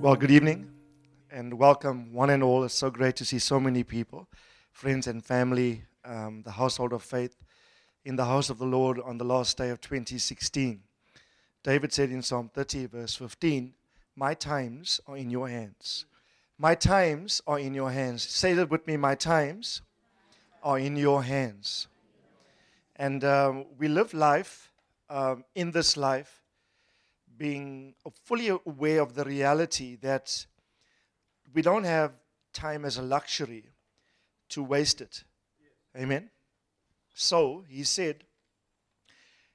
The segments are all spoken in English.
Well, good evening and welcome, one and all. It's so great to see so many people, friends and family, um, the household of faith in the house of the Lord on the last day of 2016. David said in Psalm 30, verse 15, My times are in your hands. My times are in your hands. Say that with me, my times are in your hands. And um, we live life um, in this life being fully aware of the reality that we don't have time as a luxury to waste it. Amen. So he said,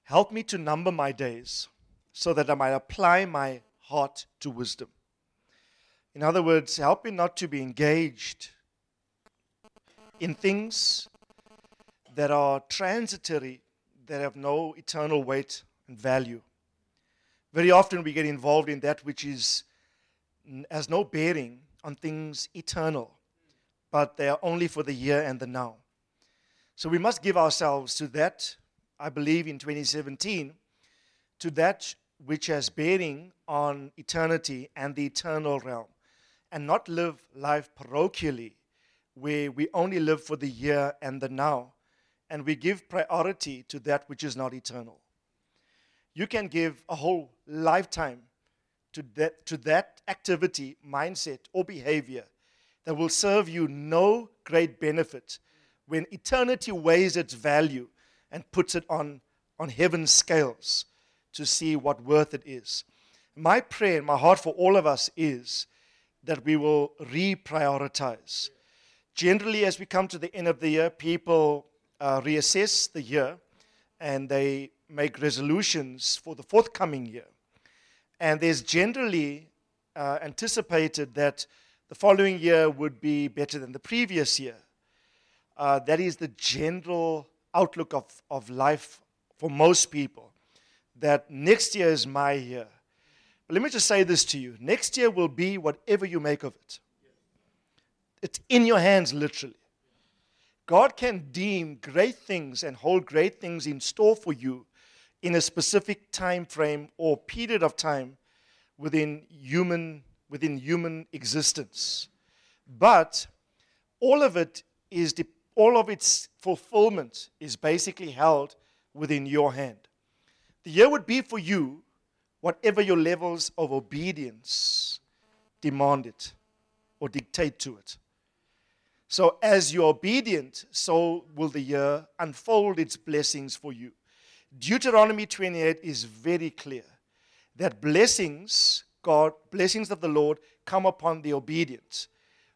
Help me to number my days so that I might apply my heart to wisdom. In other words, help me not to be engaged in things that are transitory, that have no eternal weight and value. Very often we get involved in that which is has no bearing on things eternal, but they are only for the here and the now. So we must give ourselves to that, I believe in 2017, to that which has bearing on eternity and the eternal realm, and not live life parochially, where we only live for the here and the now, and we give priority to that which is not eternal. You can give a whole lifetime to that, to that activity, mindset, or behavior that will serve you no great benefit when eternity weighs its value and puts it on, on heaven's scales to see what worth it is. My prayer and my heart for all of us is that we will reprioritize. Generally, as we come to the end of the year, people uh, reassess the year and they make resolutions for the forthcoming year. And there's generally uh, anticipated that the following year would be better than the previous year. Uh, that is the general outlook of, of life for most people, that next year is my year. But let me just say this to you next year will be whatever you make of it. It's in your hands, literally. God can deem great things and hold great things in store for you in a specific time frame or period of time within human within human existence. But all of it is de- all of its fulfillment is basically held within your hand. The year would be for you whatever your levels of obedience demand it or dictate to it. So as you're obedient so will the year unfold its blessings for you Deuteronomy 28 is very clear that blessings, God, blessings of the Lord come upon the obedient,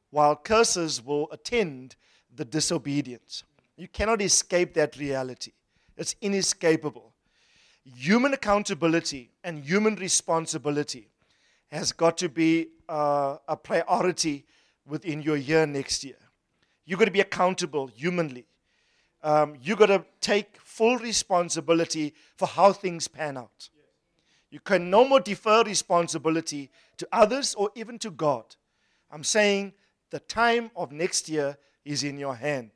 while curses will attend the disobedient. You cannot escape that reality. It's inescapable. Human accountability and human responsibility has got to be uh, a priority within your year next year. You've got to be accountable humanly. Um, you've got to take full responsibility for how things pan out. You can no more defer responsibility to others or even to God. I'm saying the time of next year is in your hand.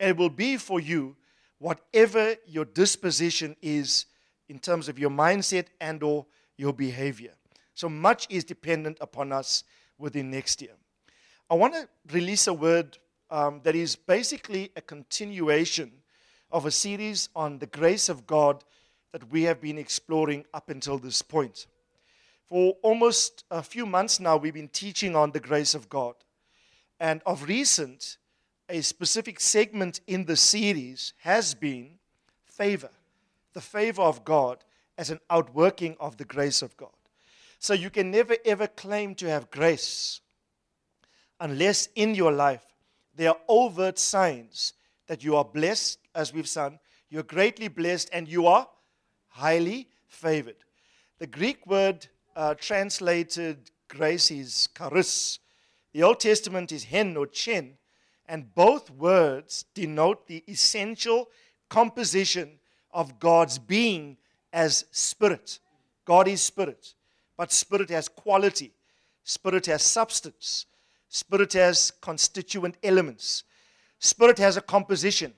And it will be for you whatever your disposition is in terms of your mindset and or your behavior. So much is dependent upon us within next year. I want to release a word um, that is basically a continuation of a series on the grace of God that we have been exploring up until this point. For almost a few months now, we've been teaching on the grace of God. And of recent, a specific segment in the series has been favor, the favor of God as an outworking of the grace of God. So you can never ever claim to have grace unless in your life there are overt signs that you are blessed as we've sung, you're greatly blessed and you are highly favored. The Greek word uh, translated grace is charis. The Old Testament is hen or chen. And both words denote the essential composition of God's being as spirit. God is spirit, but spirit has quality, spirit has substance, spirit has constituent elements, spirit has a composition.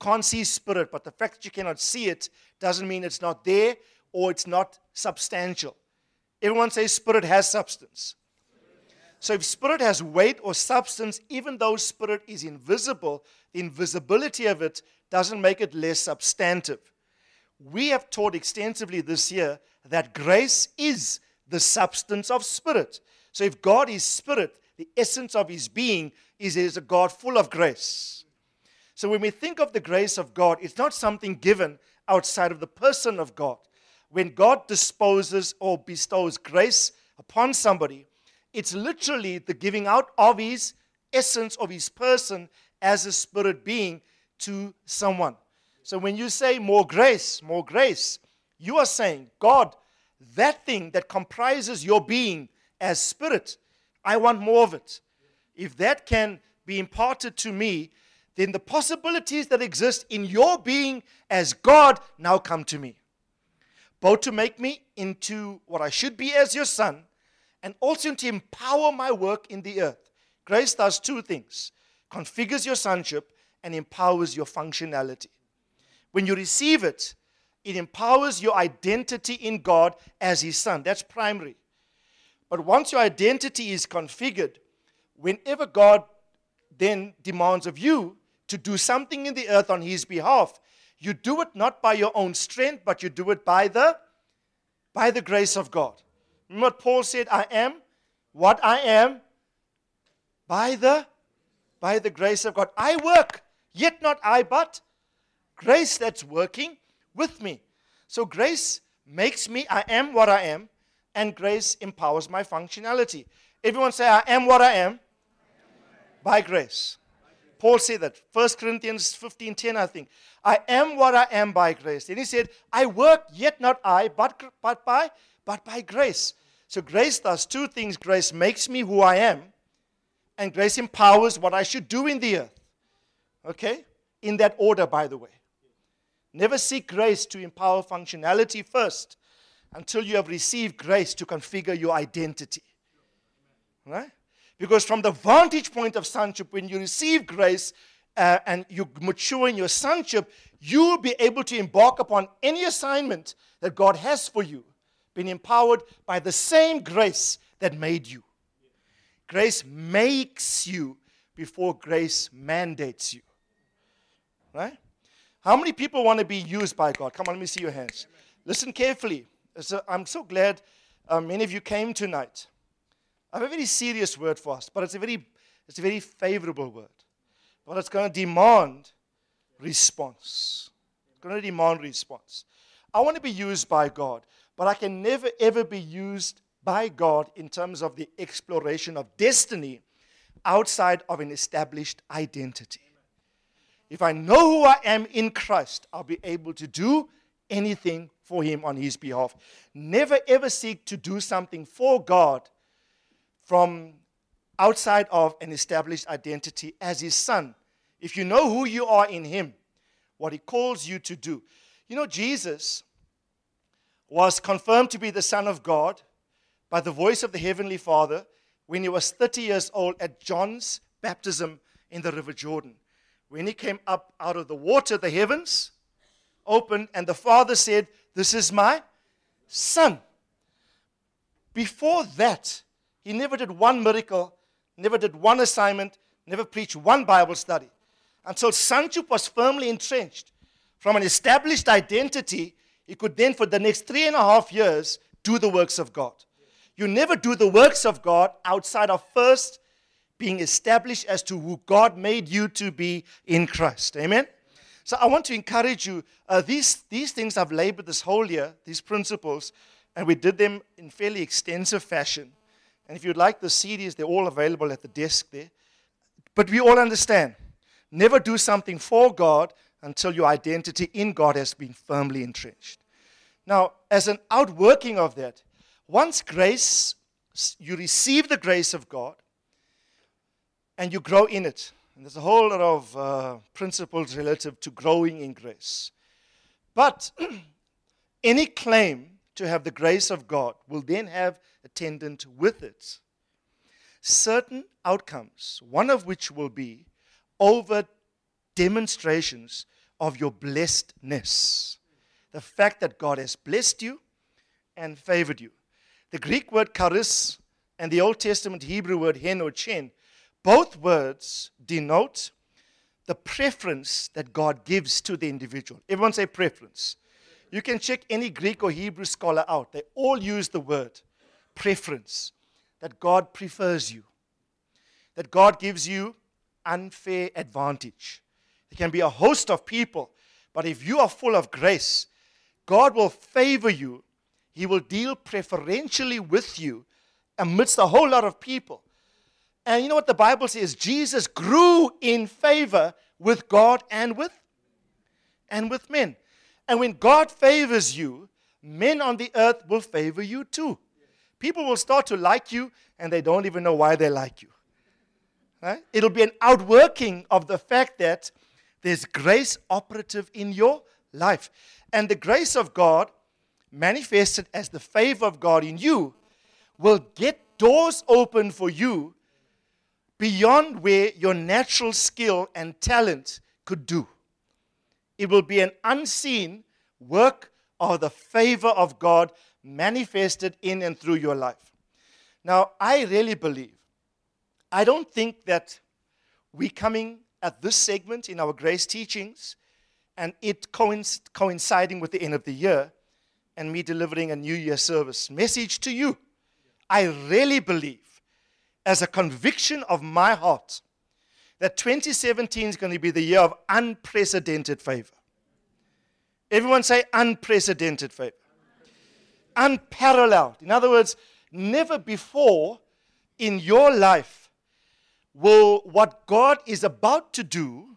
You can't see spirit, but the fact that you cannot see it doesn't mean it's not there or it's not substantial. Everyone says spirit has substance. So if spirit has weight or substance, even though spirit is invisible, the invisibility of it doesn't make it less substantive. We have taught extensively this year that grace is the substance of spirit. So if God is spirit, the essence of his being is is a God full of grace. So when we think of the grace of God, it's not something given outside of the person of God. When God disposes or bestows grace upon somebody, it's literally the giving out of his essence of his person as a spirit being to someone. So when you say more grace, more grace, you are saying, God, that thing that comprises your being as spirit, I want more of it. If that can be imparted to me, then the possibilities that exist in your being as God now come to me. Both to make me into what I should be as your son, and also to empower my work in the earth. Grace does two things configures your sonship and empowers your functionality. When you receive it, it empowers your identity in God as His Son. That's primary. But once your identity is configured, whenever God then demands of you to do something in the earth on His behalf, you do it not by your own strength, but you do it by the by the grace of God. Remember what Paul said, I am what I am by the by the grace of God. I work, yet not I, but grace that's working with me. So grace makes me, I am what I am, and grace empowers my functionality. Everyone say, I am what I am by grace. Paul said that. 1 Corinthians 15:10, I think. I am what I am by grace. Then he said, I work, yet not I, but, but by but by grace. So grace does two things. Grace makes me who I am, and grace empowers what I should do in the earth. Okay? In that order, by the way. Never seek grace to empower functionality first until you have received grace to configure your identity. Right? Because from the vantage point of sonship, when you receive grace uh, and you mature in your sonship, you will be able to embark upon any assignment that God has for you being empowered by the same grace that made you. Grace makes you before grace mandates you. Right? How many people want to be used by God? Come on, let me see your hands. Listen carefully. So I'm so glad uh, many of you came tonight. I have a very serious word for us, but it's a very, it's a very favorable word. But it's going to demand response. It's going to demand response. I want to be used by God. But I can never, ever be used by God in terms of the exploration of destiny outside of an established identity. If I know who I am in Christ, I'll be able to do anything for Him on His behalf. Never ever seek to do something for God from outside of an established identity as His Son. If you know who you are in Him, what He calls you to do. You know, Jesus was confirmed to be the Son of God by the voice of the Heavenly Father when he was 30 years old at John's baptism in the River Jordan. When he came up out of the water, the heavens opened, and the Father said, This is my Son. Before that, he never did one miracle, never did one assignment, never preached one Bible study until sonship was firmly entrenched from an established identity he could then, for the next three and a half years, do the works of God. You never do the works of God outside of first being established as to who God made you to be in Christ. Amen? So I want to encourage you. Uh, these, these things I've labored this whole year, these principles, and we did them in fairly extensive fashion. And if you'd like the CDs, they're all available at the desk there. But we all understand never do something for God until your identity in God has been firmly entrenched. Now, as an outworking of that, once grace you receive the grace of God and you grow in it. And there's a whole lot of uh, principles relative to growing in grace. But any claim to have the grace of God will then have attendant with it certain outcomes, one of which will be over demonstrations of your blessedness. The fact that God has blessed you and favored you. The Greek word charis and the Old Testament Hebrew word hen or chen, both words denote the preference that God gives to the individual. Everyone say preference. You can check any Greek or Hebrew scholar out. They all use the word preference, that God prefers you, that God gives you unfair advantage. There can be a host of people, but if you are full of grace, God will favor you. He will deal preferentially with you amidst a whole lot of people. And you know what the Bible says? Jesus grew in favor with God and with and with men. And when God favors you, men on the earth will favor you too. People will start to like you and they don't even know why they like you. Right? It'll be an outworking of the fact that there's grace operative in your life. And the grace of God, manifested as the favor of God in you, will get doors open for you beyond where your natural skill and talent could do. It will be an unseen work of the favor of God manifested in and through your life. Now, I really believe, I don't think that we coming at this segment in our grace teachings and it coinciding with the end of the year and me delivering a New Year service message to you. I really believe, as a conviction of my heart, that 2017 is going to be the year of unprecedented favor. Everyone say unprecedented favor. Unparalleled. In other words, never before in your life will what God is about to do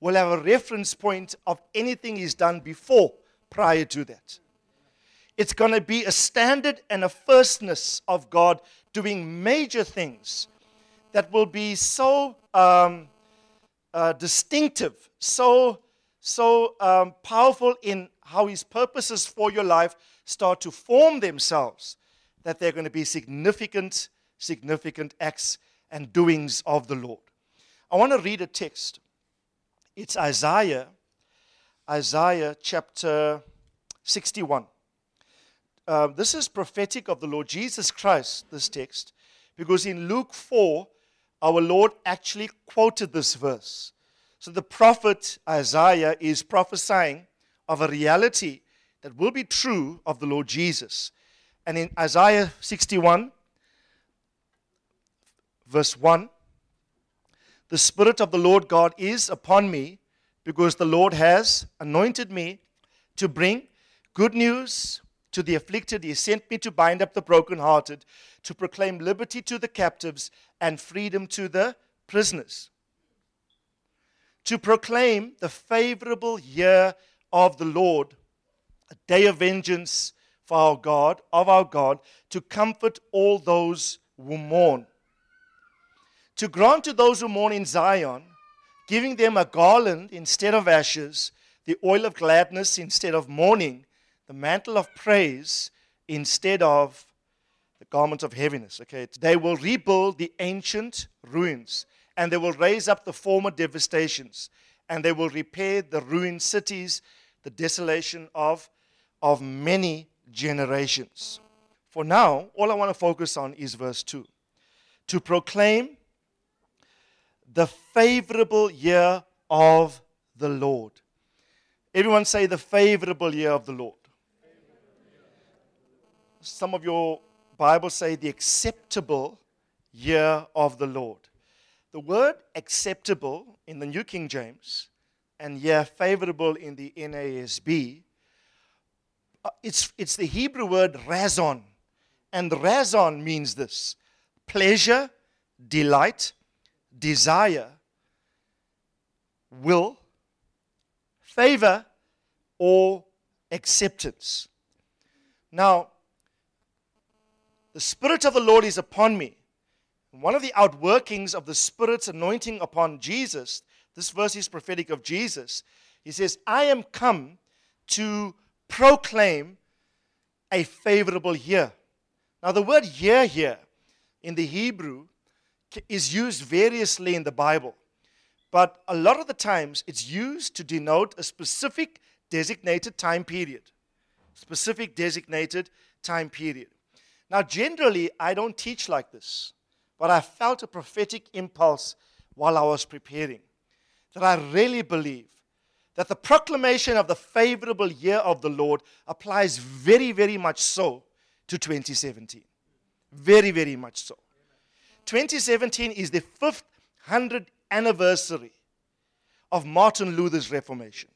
will have a reference point of anything he's done before prior to that. It's going to be a standard and a firstness of God doing major things that will be so um, uh, distinctive, so so um, powerful in how His purposes for your life start to form themselves that they're going to be significant, significant acts and doings of the Lord. I want to read a text. It's Isaiah, Isaiah chapter 61. Uh, this is prophetic of the Lord Jesus Christ, this text, because in Luke 4, our Lord actually quoted this verse. So the prophet Isaiah is prophesying of a reality that will be true of the Lord Jesus. And in Isaiah 61, verse 1, the Spirit of the Lord God is upon me because the Lord has anointed me to bring good news to the afflicted. He sent me to bind up the brokenhearted, to proclaim liberty to the captives and freedom to the prisoners to proclaim the favorable year of the Lord, a day of vengeance for our God, of our God, to comfort all those who mourn. To grant to those who mourn in Zion, giving them a garland instead of ashes, the oil of gladness instead of mourning, the mantle of praise instead of the garment of heaviness. Okay, they will rebuild the ancient ruins and they will raise up the former devastations, and they will repair the ruined cities, the desolation of, of many generations. For now, all I want to focus on is verse 2 to proclaim the favorable year of the Lord. Everyone say the favorable year of the Lord. Some of your Bibles say the acceptable year of the Lord. The word acceptable in the New King James and yeah, favorable in the NASB, uh, it's, it's the Hebrew word razon. And razon means this pleasure, delight, desire, will, favor, or acceptance. Now, The Spirit of the Lord is upon me. One of the outworkings of the Spirit's anointing upon Jesus, this verse is prophetic of Jesus. He says, I am come to proclaim a favorable year. Now, the word year here in the Hebrew is used variously in the Bible, but a lot of the times it's used to denote a specific designated time period. Specific designated time period. Now, generally, I don't teach like this, but I felt a prophetic impulse while I was preparing that I really believe that the proclamation of the favorable year of the Lord applies very, very much so to 2017. Very, very much so. 2017 is the 500th anniversary of Martin Luther's Reformation.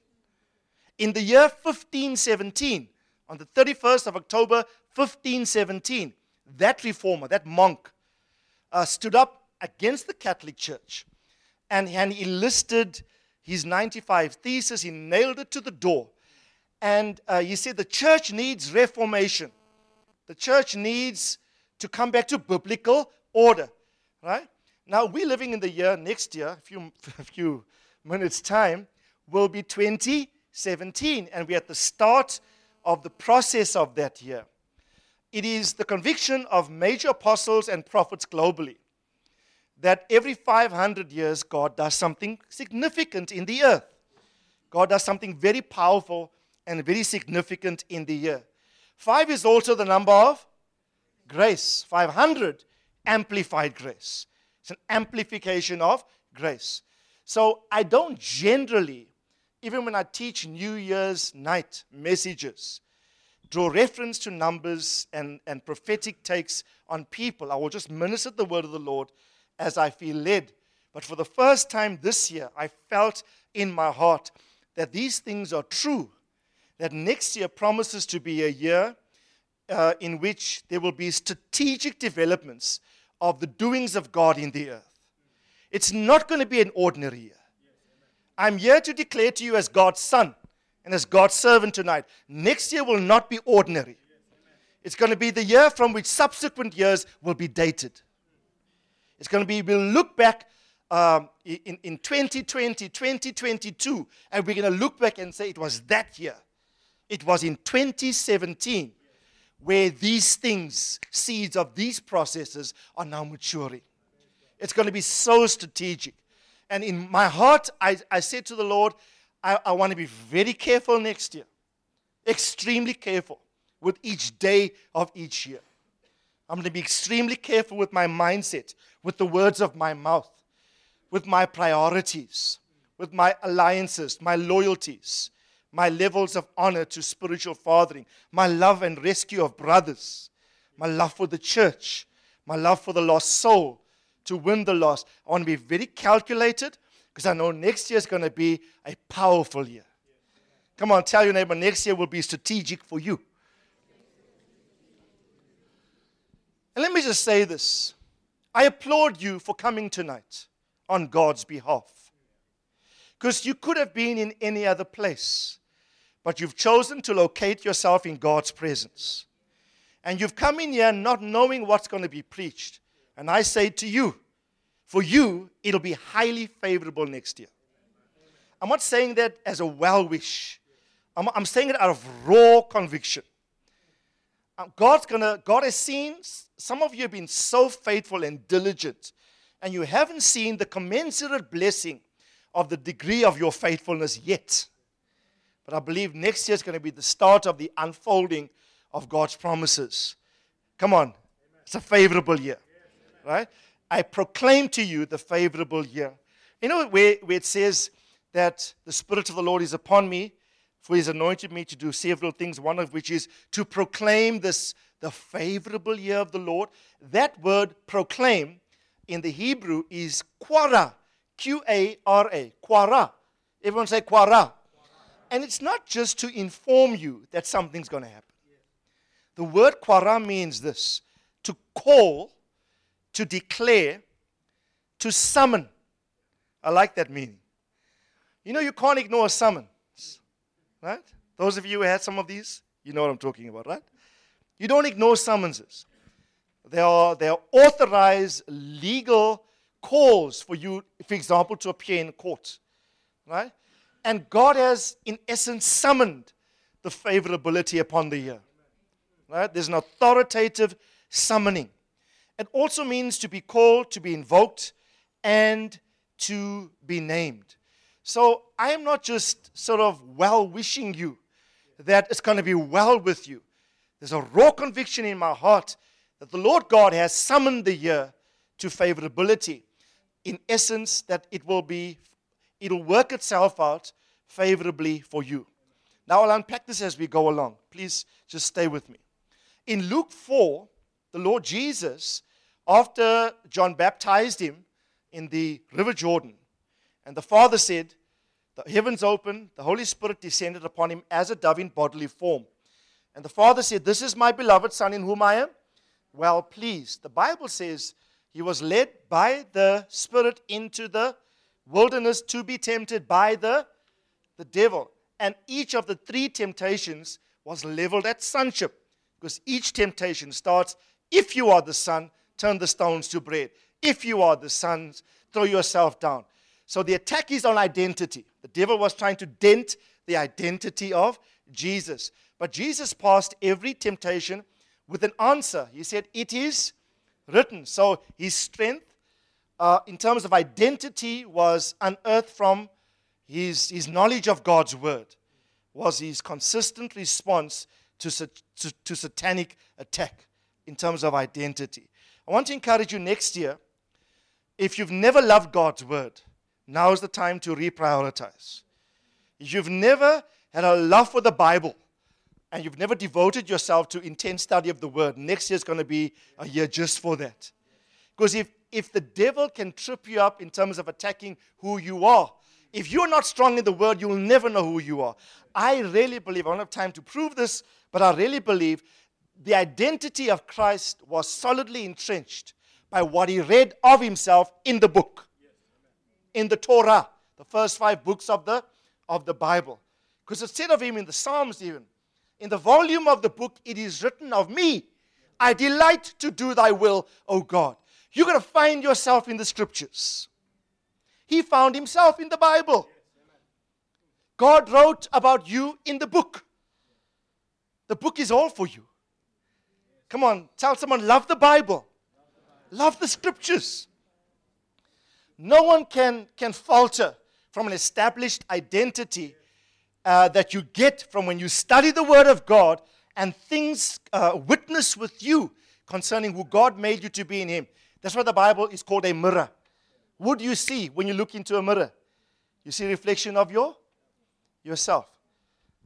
In the year 1517, on the 31st of October 1517, that reformer, that monk, uh, stood up against the Catholic Church and, and he listed his 95 theses. he nailed it to the door. And uh, he said the church needs reformation. The church needs to come back to biblical order, right? Now, we're living in the year next year, a few, a few minutes' time, will be 2017, and we're at the start of the process of that year. It is the conviction of major apostles and prophets globally that every 500 years, God does something significant in the earth. God does something very powerful and very significant in the year. Five is also the number of grace. 500, amplified grace. It's an amplification of grace. So I don't generally, even when I teach New Year's night messages, draw reference to numbers and, and prophetic takes on people. I will just minister the word of the Lord as I feel led. But for the first time this year, I felt in my heart that these things are true. That next year promises to be a year uh, in which there will be strategic developments of the doings of God in the earth. It's not going to be an ordinary year. I'm here to declare to you as God's son and as God's servant tonight. Next year will not be ordinary. It's going to be the year from which subsequent years will be dated. It's going to be, we'll look back um, in, in 2020, 2022, and we're going to look back and say it was that year. It was in 2017 where these things, seeds of these processes, are now maturing. It's going to be so strategic. And in my heart, I, I said to the Lord, I, I want to be very careful next year, extremely careful with each day of each year. I'm going to be extremely careful with my mindset, with the words of my mouth, with my priorities, with my alliances, my loyalties, my levels of honor to spiritual fathering, my love and rescue of brothers, my love for the church, my love for the lost soul, to win the lost. I want to be very calculated because I know next year is going to be a powerful year. Come on, tell your neighbor, next year will be strategic for you. And let me just say this I applaud you for coming tonight on God's behalf. Because you could have been in any other place, but you've chosen to locate yourself in God's presence. And you've come in here not knowing what's going to be preached. And I say to you, for you, it'll be highly favorable next year. I'm not saying that as a well wish, I'm, I'm saying it out of raw conviction. Um, God's gonna, God has seen, some of you have been so faithful and diligent, and you haven't seen the commensurate blessing of the degree of your faithfulness yet. But I believe next year is going to be the start of the unfolding of God's promises. Come on, it's a favorable year, right? I proclaim to you the favorable year. You know where, where it says that the Spirit of the Lord is upon me for he's anointed me to do several things, one of which is to proclaim this, the favorable year of the Lord. That word proclaim in the Hebrew is quara, Q A R A, quara. Everyone say quara. And it's not just to inform you that something's going to happen. The word quara means this to call, to declare, to summon. I like that meaning. You know, you can't ignore a summons, Right? Those of you who had some of these, you know what I'm talking about, right? You don't ignore summonses. There are, there are authorized legal calls for you, for example, to appear in court. Right? And God has, in essence, summoned the favorability upon the year. Right? There's an authoritative summoning. It also means to be called, to be invoked, and to be named. So I am not just sort of well wishing you that it's going to be well with you. There's a raw conviction in my heart that the Lord God has summoned the year to favorability. In essence, that it will be, it'll work itself out favorably for you. Now I'll unpack this as we go along. Please just stay with me. In Luke 4, the Lord Jesus, after John baptized him in the River Jordan, and the Father said, The heavens opened, the Holy Spirit descended upon him as a dove in bodily form. And the Father said, This is my beloved Son in whom I am well pleased. The Bible says he was led by the Spirit into the wilderness to be tempted by the, the devil. And each of the three temptations was leveled at sonship because each temptation starts if you are the Son, turn the stones to bread. If you are the sons, throw yourself down. So the attack is on identity. The devil was trying to dent the identity of Jesus. But Jesus passed every temptation with an answer. He said, It is written. So his strength uh, in terms of identity was unearthed from his, his knowledge of God's word, was his consistent response to, to, to satanic attack in terms of identity. I want to encourage you next year, if you've never loved God's word, now is the time to reprioritize. If you've never had a love for the Bible, and you've never devoted yourself to intense study of the word, next year is going to be a year just for that. Because if, if the devil can trip you up in terms of attacking who you are, if you're not strong in the word, you'll never know who you are. I really believe, I don't have time to prove this, but I really believe the identity of Christ was solidly entrenched by what he read of himself in the book, in the Torah, the first five books of the, of the Bible. Because it said of him in the Psalms, even, in the volume of the book, it is written of me. I delight to do thy will, O God. You're going to find yourself in the scriptures. He found himself in the Bible. God wrote about you in the book. The book is all for you. Come on, tell someone, love the Bible, love the scriptures. No one can, can falter from an established identity uh, that you get from when you study the Word of God and things uh, witness with you concerning who God made you to be in Him. That's why the Bible is called a mirror. What do you see when you look into a mirror? You see a reflection of your yourself.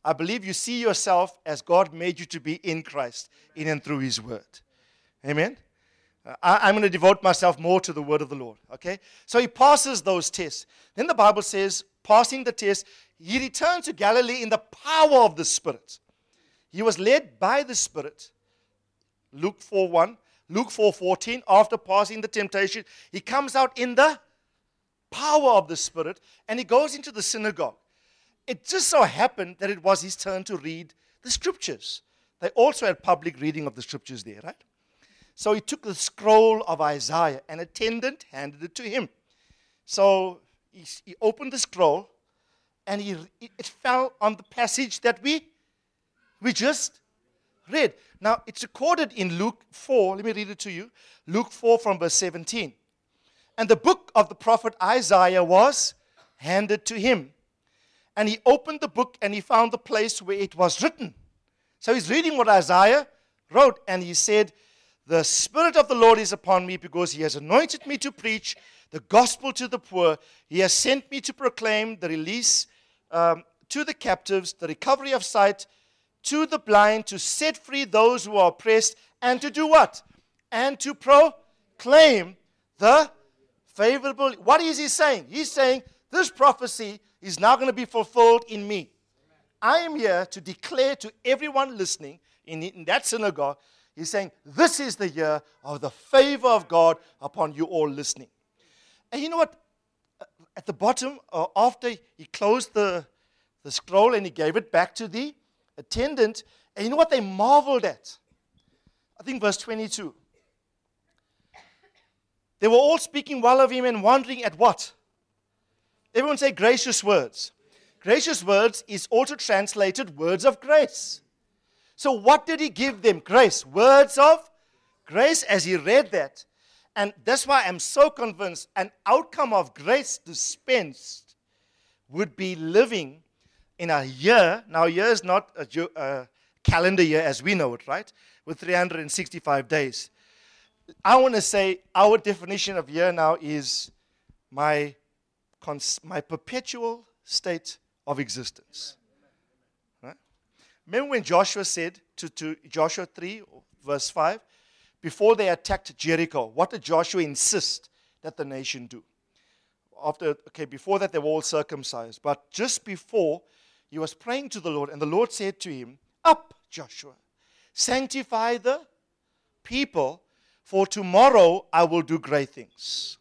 I believe you see yourself as God made you to be in Christ, in and through His Word. Amen. Uh, I, am going to devote myself more to the Word of the Lord. Okay. So he passes those tests. Then the Bible says, passing the test, he returned to Galilee in the power of the Spirit. He was led by the Spirit. Luke 4 1. Luke 4 14. After passing the temptation, he comes out in the power of the Spirit and he goes into the synagogue. It just so happened that it was his turn to read the scriptures. They also had public reading of the scriptures there, right? So he took the scroll of Isaiah. An attendant handed it to him. So he, he opened the scroll and he, it fell on the passage that we, we just read. Now, it's recorded in Luke 4. Let me read it to you. Luke 4 from verse 17. And the book of the prophet Isaiah was handed to him. And he opened the book and he found the place where it was written. So he's reading what Isaiah wrote, and he said, The Spirit of the Lord is upon me because he has anointed me to preach the gospel to the poor. He has sent me to proclaim the release um, to the captives, the recovery of sight, to the blind, to set free those who are oppressed, and to do what? And to proclaim the favorable. What is he saying? He's saying this prophecy is now going to be fulfilled in me. I am here to declare to everyone listening in, in that synagogue, he's saying, This is the year of the favor of God upon you all listening. And you know what? at the bottom, uh, after he closed the, the scroll and he gave it back to the attendant, and you know what they marveled at? I think verse 22. They were all speaking well of him and wondering at what? Everyone say gracious words. Gracious words is also translated words of grace. So, what did he give them? Grace. Words of grace as he read that. And that's why I'm so convinced an outcome of grace dispensed would be living in a year. Now, year is not a, a calendar year as we know it, right? With 365 days. I want to say our definition of year now is my, my perpetual state of existence. Remember when Joshua said to, to Joshua 3, verse 5, before they attacked Jericho, what did Joshua insist that the nation do? After, okay, before that they were all circumcised, but just before he was praying to the Lord, and the Lord said to him, Up, Joshua, sanctify the people, for tomorrow I will do great things.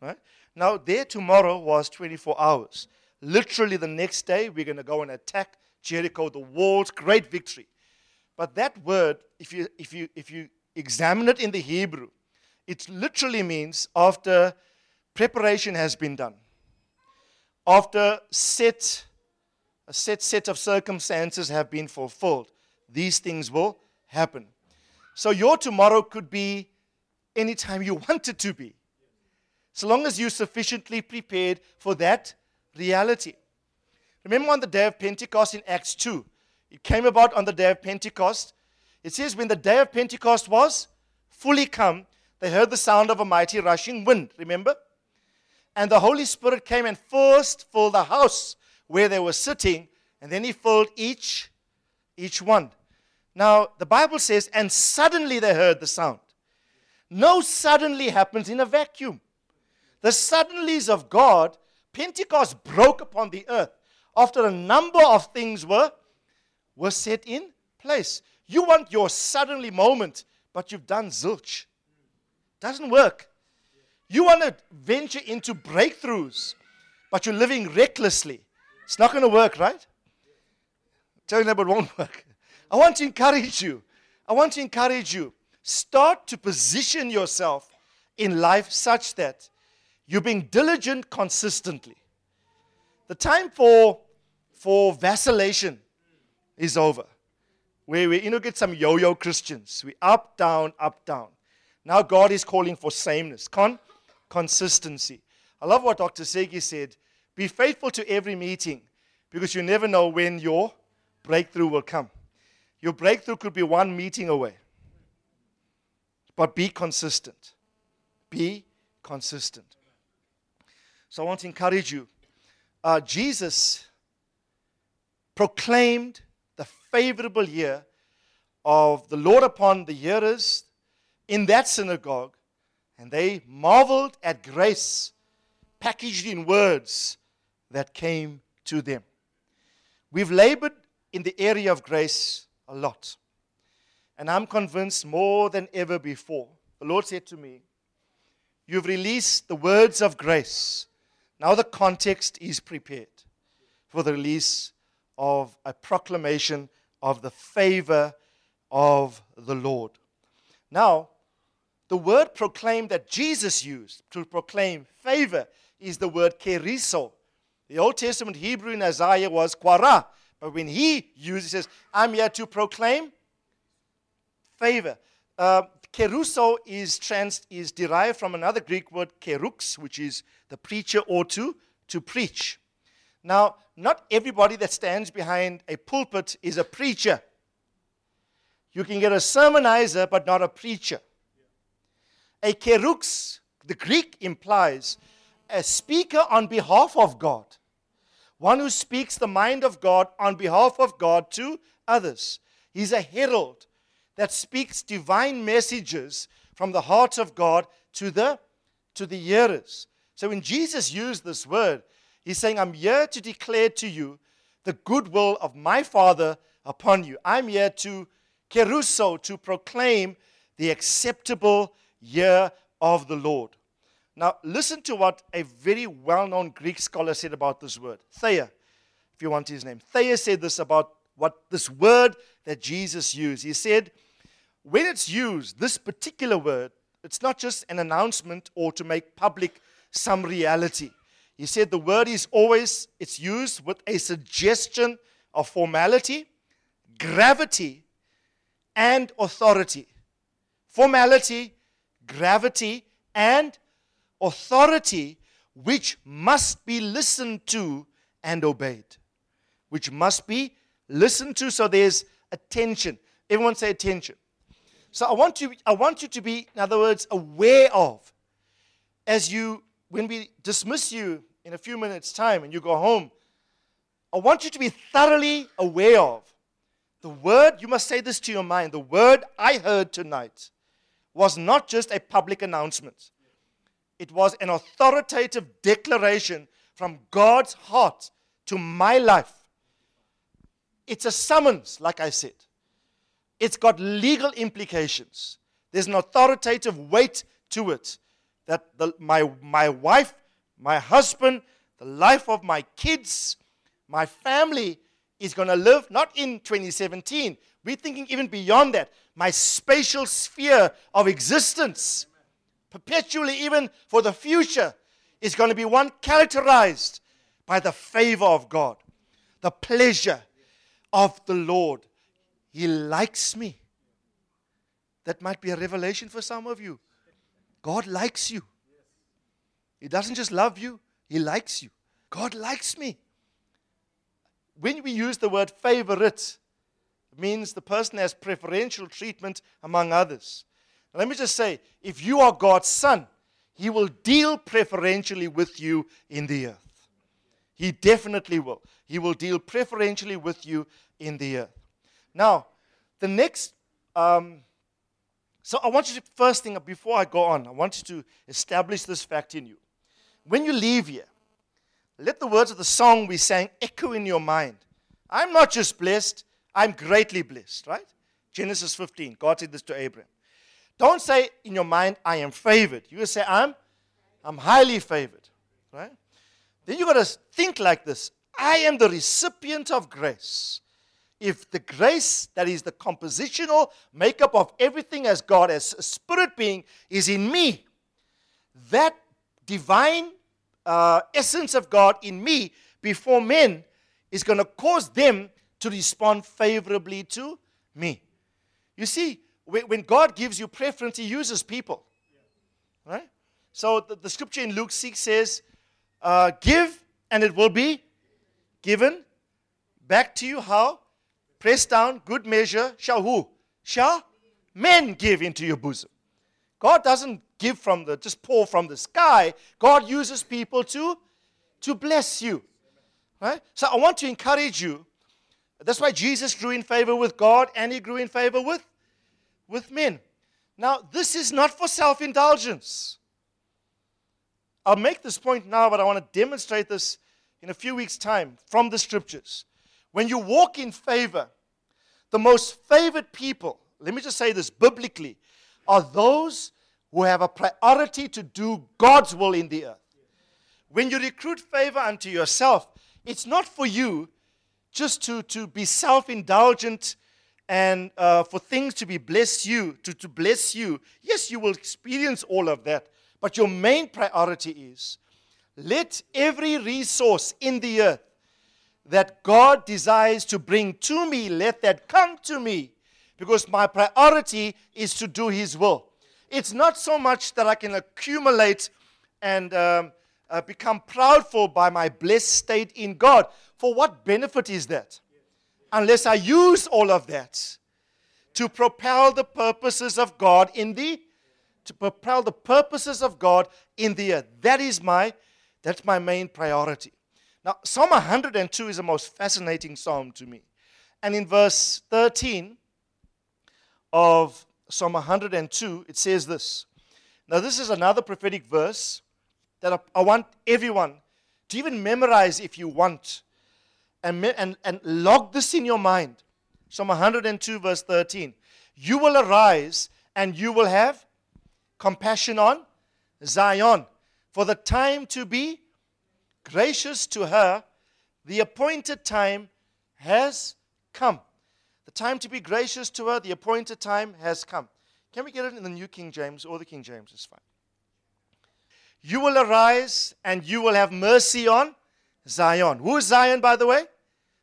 Right? Now, there tomorrow was 24 hours. Literally, the next day, we're going to go and attack Jericho, the walls, great victory. But that word, if you, if you, if you examine it in the Hebrew, it literally means after preparation has been done, after set, a set set of circumstances have been fulfilled, these things will happen. So your tomorrow could be anytime you want it to be, so long as you're sufficiently prepared for that reality. Remember on the day of Pentecost in Acts 2, it came about on the day of Pentecost it says, when the day of Pentecost was fully come, they heard the sound of a mighty rushing wind, remember? And the Holy Spirit came and first filled the house where they were sitting, and then he filled each, each one. Now, the Bible says, and suddenly they heard the sound. No suddenly happens in a vacuum. The suddenlies of God, Pentecost broke upon the earth after a number of things were, were set in place. You want your suddenly moment, but you've done zilch. Doesn't work. You want to venture into breakthroughs, but you're living recklessly. It's not going to work, right? Tell you that it won't work. I want to encourage you. I want to encourage you. Start to position yourself in life such that you're being diligent consistently. The time for, for vacillation is over where we you know get some yo-yo Christians. We up, down, up, down. Now God is calling for sameness, con consistency. I love what Dr. Segi said. Be faithful to every meeting because you never know when your breakthrough will come. Your breakthrough could be one meeting away. But be consistent. Be consistent. So I want to encourage you. Uh, Jesus proclaimed the favorable year of the Lord upon the hearers in that synagogue, and they marveled at grace packaged in words that came to them. We've labored in the area of grace a lot, and I'm convinced more than ever before. The Lord said to me, You've released the words of grace. Now the context is prepared for the release of a proclamation of the favor of the Lord. Now, the word proclaim that Jesus used to proclaim favor is the word keruso. The Old Testament Hebrew in Isaiah was quara, but when he used it, says, I'm here to proclaim favor. Uh, keruso is, trans, is derived from another Greek word kerux, which is the preacher or to, to preach. Now, not everybody that stands behind a pulpit is a preacher. You can get a sermonizer, but not a preacher. A kerux, the Greek implies a speaker on behalf of God, one who speaks the mind of God on behalf of God to others. He's a herald that speaks divine messages from the heart of God to the, to the hearers. So when Jesus used this word, He's saying, I'm here to declare to you the goodwill of my Father upon you. I'm here to keruso, to proclaim the acceptable year of the Lord. Now, listen to what a very well known Greek scholar said about this word. Thayer, if you want his name. Thayer said this about what this word that Jesus used. He said, when it's used, this particular word, it's not just an announcement or to make public some reality. He said the word is always it's used with a suggestion of formality, gravity, and authority. Formality, gravity, and authority which must be listened to and obeyed. Which must be listened to so there's attention. Everyone say attention. So I want you, I want you to be, in other words, aware of as you when we dismiss you in a few minutes' time and you go home, I want you to be thoroughly aware of the word, you must say this to your mind. The word I heard tonight was not just a public announcement, it was an authoritative declaration from God's heart to my life. It's a summons, like I said. It's got legal implications. There's an authoritative weight to it that the, my, my wife, my husband, the life of my kids, my family is going to live not in 2017. We're thinking even beyond that. My spatial sphere of existence, perpetually, even for the future, is going to be one characterized by the favor of God, the pleasure of the Lord. He likes me. That might be a revelation for some of you. God likes you. He doesn't just love you, He likes you. God likes me. When we use the word favorite, it means the person has preferential treatment among others. Let me just say if you are God's son, He will deal preferentially with you in the earth. He definitely will. He will deal preferentially with you in the earth. Now, the next um, so I want you to, first thing, before I go on, I want you to establish this fact in you. When you leave here, let the words of the song we sang echo in your mind. I'm not just blessed, I'm greatly blessed, right? Genesis 15, God said this to Abraham. Don't say in your mind, I am favored. You say, I'm, I'm highly favored, right? Then you got to think like this I am the recipient of grace if the grace that is the compositional makeup of everything as God, as a spirit being, is in me, that divine uh, essence of God in me before men is going to cause them to respond favorably to me. You see, when God gives you preference, He uses people. Right? So the, the scripture in Luke 6 says, uh, Give and it will be given back to you. How? Pressed down, good measure, shall who? Shall men give into your bosom. God doesn't give from the, just pour from the sky. God uses people to, to bless you. Right? So I want to encourage you. That's why Jesus grew in favor with God and he grew in favor with, with men. Now, this is not for self indulgence. I'll make this point now, but I want to demonstrate this in a few weeks' time from the scriptures. When you walk in favor, the most favored people, let me just say this biblically, are those who have a priority to do God's will in the earth. When you recruit favor unto yourself, it's not for you just to, to be self indulgent and uh, for things to be bless you, to, to bless you. Yes, you will experience all of that, but your main priority is let every resource in the earth that God desires to bring to me, let that come to me because my priority is to do His will. It's not so much that I can accumulate and um, uh, become proudful by my blessed state in God. For what benefit is that? Unless I use all of that to propel the purposes of God in the to propel the purposes of God in the earth. That is my that's my main priority. Now, Psalm 102 is the most fascinating psalm to me. And in verse 13 of Psalm 102, it says this. Now, this is another prophetic verse that I want everyone to even memorize if you want and, and, and log this in your mind. Psalm 102, verse 13. You will arise and you will have compassion on Zion, for the time to be gracious to her, the appointed time has come. The time to be gracious to her, the appointed time has come. Can we get it in the New King James or the King James? It's fine. You will arise and you will have mercy on Zion. Who is Zion, by the way?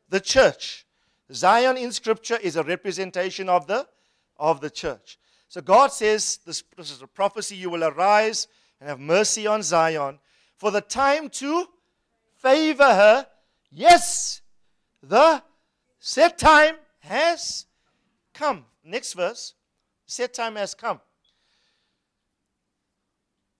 The church. Zion in Scripture is a representation of the, of the church. So God says, this, this is a prophecy, you will arise and have mercy on Zion for the time to favor her. Yes, the set time has come. Next verse. Set time has come.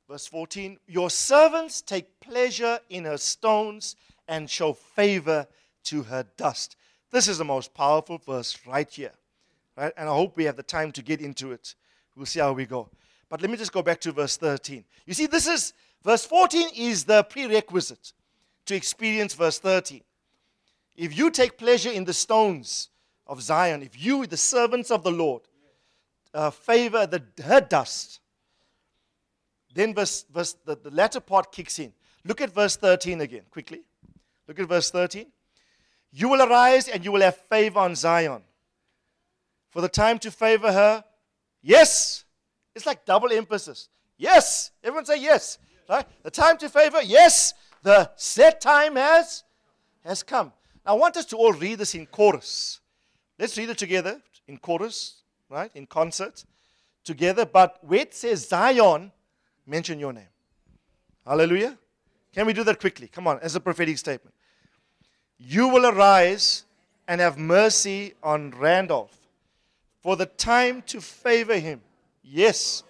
Verse 14 Your servants take pleasure in her stones and show favor to her dust. This is the most powerful verse right here. Right? And I hope we have the time to get into it. We'll see how we go. But let me just go back to verse 13. You see, this is verse 14 is the prerequisite to experience verse 30. If you take pleasure in the stones of Zion, if you, the servants of the Lord, uh, favor the, her dust, then verse, verse the, the latter part kicks in. Look at verse 13 again, quickly. Look at verse 13. You will arise and you will have favor on Zion. For the time to favor her, yes. It's like double emphasis. Yes. Everyone say yes. Right? The time to favor, yes. The set time has has come. I want us to all read this in chorus. Let's read it together in chorus, right? In concert together. But where it says Zion, mention your name. Hallelujah. Can we do that quickly? Come on, as a prophetic statement. You will arise and have mercy on Randolph for the time to favor him. Yes,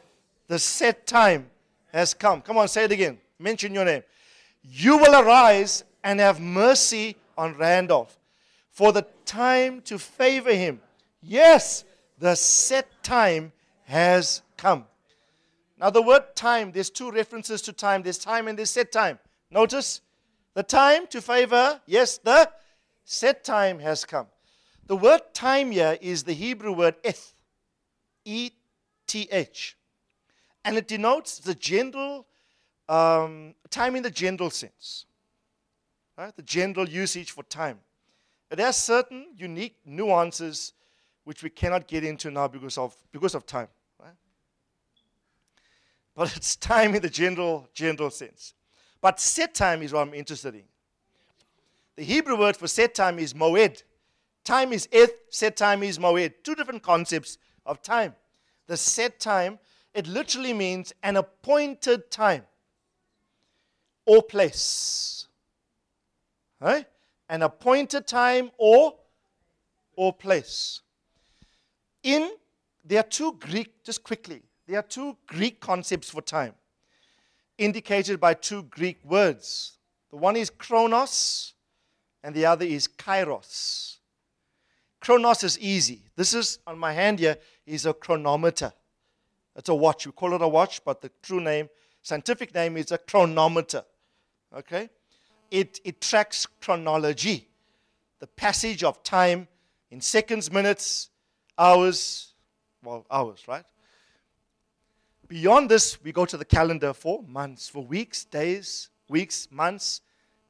the set time has come. Come on, say it again. Mention your name. You will arise and have mercy on Randolph for the time to favor him. Yes, the set time has come. Now, the word time, there's two references to time. There's time and there's set time. Notice the time to favor, yes, the set time has come. The word time here is the Hebrew word eth, E T H. And it denotes the general, um, time in the general sense. Right? The general usage for time. It has certain unique nuances which we cannot get into now because of, because of time. But it's time in the general, general sense. But set time is what I'm interested in. The Hebrew word for set time is moed. Time is eth, set time is moed. Two different concepts of time. The set time, it literally means an appointed time or place. Right? An appointed time or or place. In there are two Greek, just quickly, there are two Greek concepts for time indicated by two Greek words. The one is chronos, and the other is kairos. Chronos is easy. This is on my hand here is a chronometer. It's a watch. We call it a watch, but the true name, scientific name, is a chronometer. Okay? It, it tracks chronology, the passage of time in seconds, minutes, hours, well, hours, right? Beyond this, we go to the calendar for months, for weeks, days, weeks, months,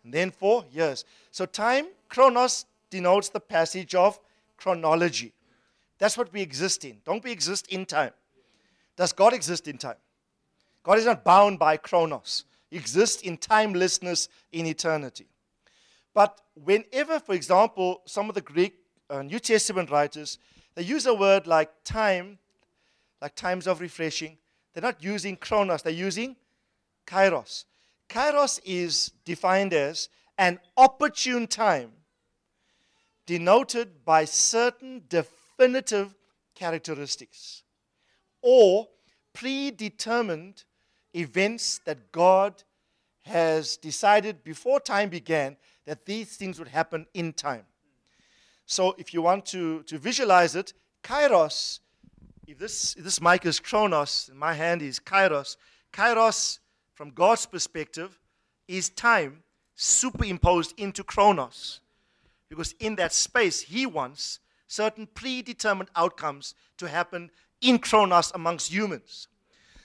and then for years. So time, chronos, denotes the passage of chronology. That's what we exist in. Don't we exist in time? Does God exist in time? God is not bound by chronos. He exists in timelessness in eternity. But whenever, for example, some of the Greek uh, New Testament writers, they use a word like time, like times of refreshing, they're not using chronos, they're using kairos. Kairos is defined as an opportune time denoted by certain definitive characteristics or predetermined events that God has decided before time began that these things would happen in time. So, if you want to, to visualize it, kairos if this, if this mic is chronos, in my hand is kairos, kairos, from God's perspective, is time superimposed into chronos. Because in that space, He wants certain predetermined outcomes to happen in chronos amongst humans.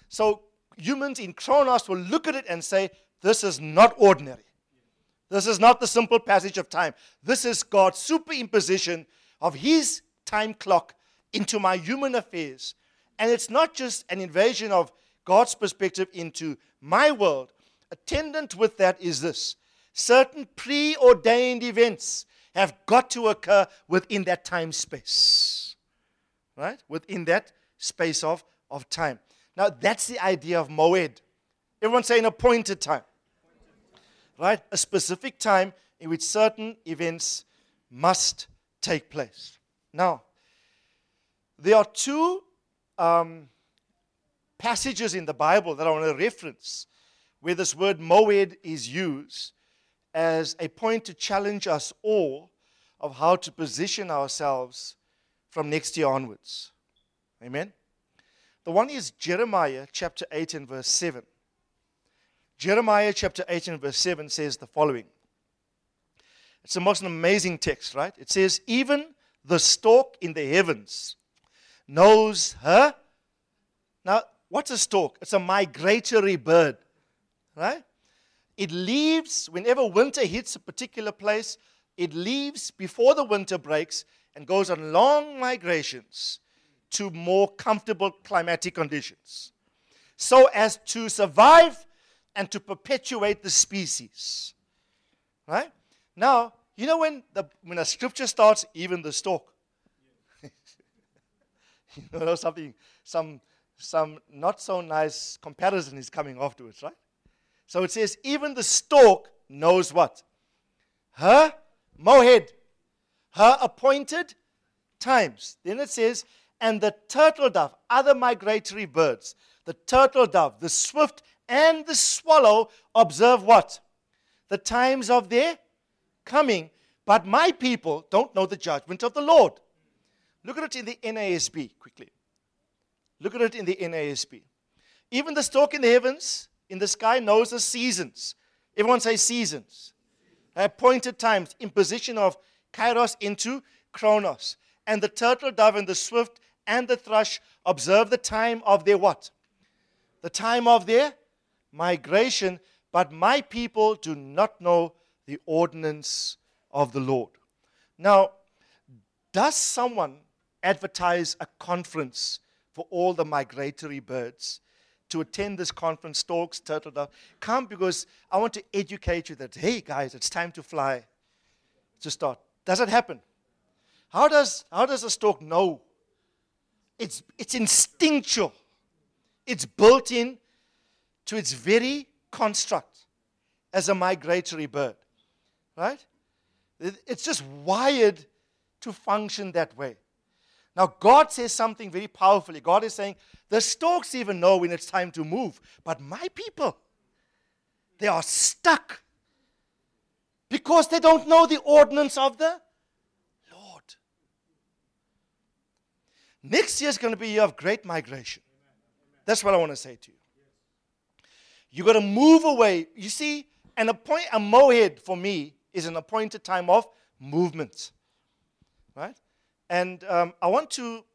So, humans in chronos will look at it and say, This is not ordinary. This is not the simple passage of time. This is God's superimposition of His time clock into my human affairs. And it's not just an invasion of God's perspective into my world. Attendant with that is this certain preordained events have got to occur within that time space. Right? Within that space of, of time. Now, that's the idea of Moed. Everyone say an appointed time. Right? A specific time in which certain events must take place. Now, there are two um, passages in the Bible that I want to reference where this word moed is used as a point to challenge us all of how to position ourselves from next year onwards. Amen? The one is Jeremiah chapter 8 and verse 7. Jeremiah chapter 8 and verse 7 says the following. It's the most amazing text, right? It says, Even the stork in the heavens knows her. Now, what's a stork? It's a migratory bird, right? It leaves whenever winter hits a particular place, it leaves before the winter breaks and goes on long migrations to more comfortable climatic conditions so as to survive and to perpetuate the species. Right? Now, you know when the when a scripture starts, even the stork. you know something, some some not so nice comparison is coming afterwards, right? So it says, even the stork knows what? Her moed, her appointed times. Then it says, and the turtle dove, other migratory birds, the turtle dove, the swift, and the swallow observe what? The times of their coming. But my people don't know the judgment of the Lord. Look at it in the NASB quickly. Look at it in the NASB. Even the stork in the heavens, in the sky, knows the seasons. Everyone say seasons. Appointed times, imposition of kairos into chronos. And the turtle dove and the swift and the thrush observe the time of their what? The time of their migration, but my people do not know the ordinance of the Lord. Now, does someone advertise a conference for all the migratory birds to attend this conference, storks, turtle dove? Come because I want to educate you that, hey guys, it's time to fly, to start. Does it happen? How does, how does a stork know it's, it's instinctual. It's built in to its very construct as a migratory bird. Right? It's just wired to function that way. Now, God says something very powerfully. God is saying, the storks even know when it's time to move, but my people, they are stuck because they don't know the ordinance of the Next year is going to be a year of great migration. That's what I want to say to you. You've got to move away. You see, an appoint a moed for me is an appointed time of movement, right? And um, I want to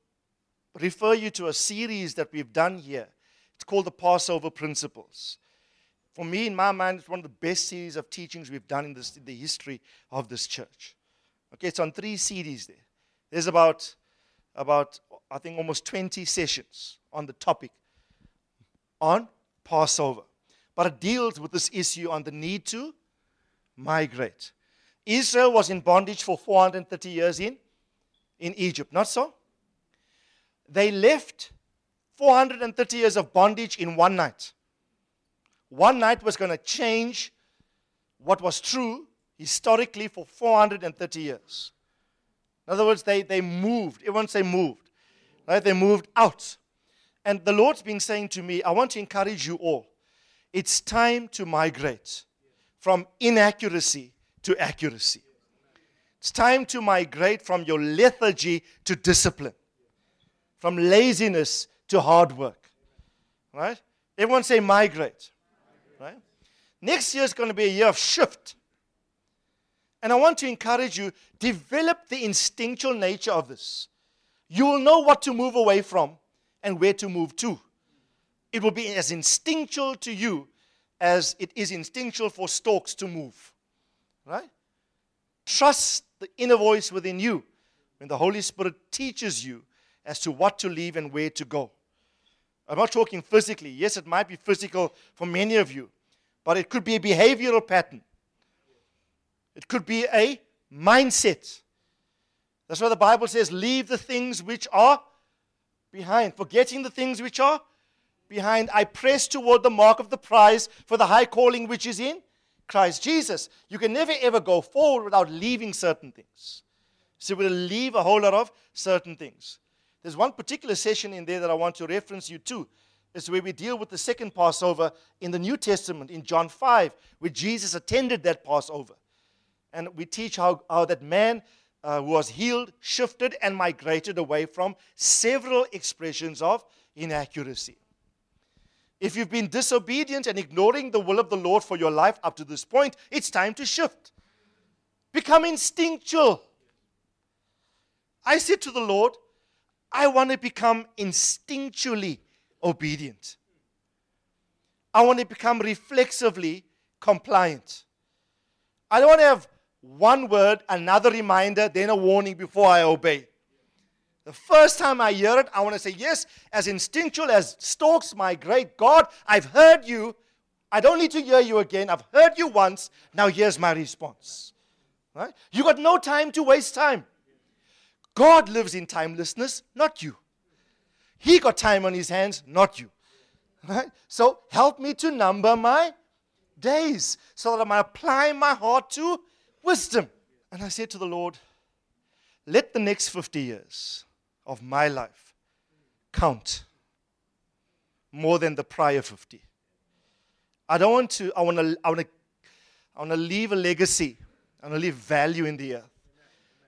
refer you to a series that we've done here. It's called the Passover Principles. For me, in my mind, it's one of the best series of teachings we've done in, this, in the history of this church. Okay, it's on three CDs there. There's about about, I think, almost 20 sessions on the topic on Passover. But it deals with this issue on the need to migrate. Israel was in bondage for 430 years in, in Egypt, not so? They left 430 years of bondage in one night. One night was going to change what was true historically for 430 years. In other words, they, they moved. Everyone say moved. Right? They moved out. And the Lord's been saying to me, I want to encourage you all. It's time to migrate from inaccuracy to accuracy. It's time to migrate from your lethargy to discipline, from laziness to hard work. Right? Everyone say migrate. Right? Next year is going to be a year of shift. And I want to encourage you develop the instinctual nature of this. You will know what to move away from and where to move to. It will be as instinctual to you as it is instinctual for storks to move. Right? Trust the inner voice within you when the Holy Spirit teaches you as to what to leave and where to go. I'm not talking physically. Yes, it might be physical for many of you, but it could be a behavioral pattern. It could be a mindset. That's why the Bible says, Leave the things which are behind, forgetting the things which are behind. I press toward the mark of the prize for the high calling which is in Christ Jesus. You can never ever go forward without leaving certain things. So we'll leave a whole lot of certain things. There's one particular session in there that I want to reference you to. It's where we deal with the second Passover in the New Testament in John 5, where Jesus attended that Passover. And we teach how, how that man uh, was healed shifted and migrated away from several expressions of inaccuracy. If you've been disobedient and ignoring the will of the Lord for your life up to this point, it's time to shift. Become instinctual. I said to the Lord, I want to become instinctually obedient. I want to become reflexively compliant. I don't want to have one word, another reminder, then a warning before I obey. The first time I hear it, I want to say, Yes, as instinctual as storks, my great God, I've heard you. I don't need to hear you again. I've heard you once. Now here's my response. Right? You got no time to waste time. God lives in timelessness, not you. He got time on his hands, not you. Right? So help me to number my days so that I'm applying my heart to wisdom. And I said to the Lord, let the next 50 years of my life count more than the prior 50. I don't want to, I want to, I want to, I want to leave a legacy. I want to leave value in the earth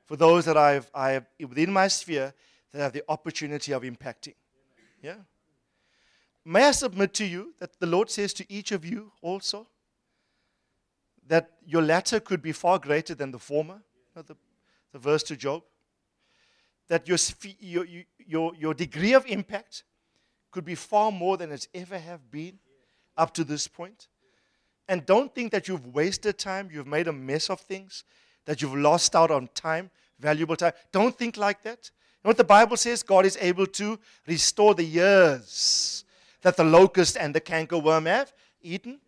for those that I've, I have within my sphere that I have the opportunity of impacting. Yeah? May I submit to you that the Lord says to each of you also that your latter could be far greater than the former? You know, the, the verse to Job that your, your, your, your degree of impact could be far more than it's ever have been up to this point. And don't think that you've wasted time, you've made a mess of things, that you've lost out on time, valuable time. Don't think like that. You know what the Bible says? God is able to restore the years that the locust and the cankerworm have eaten.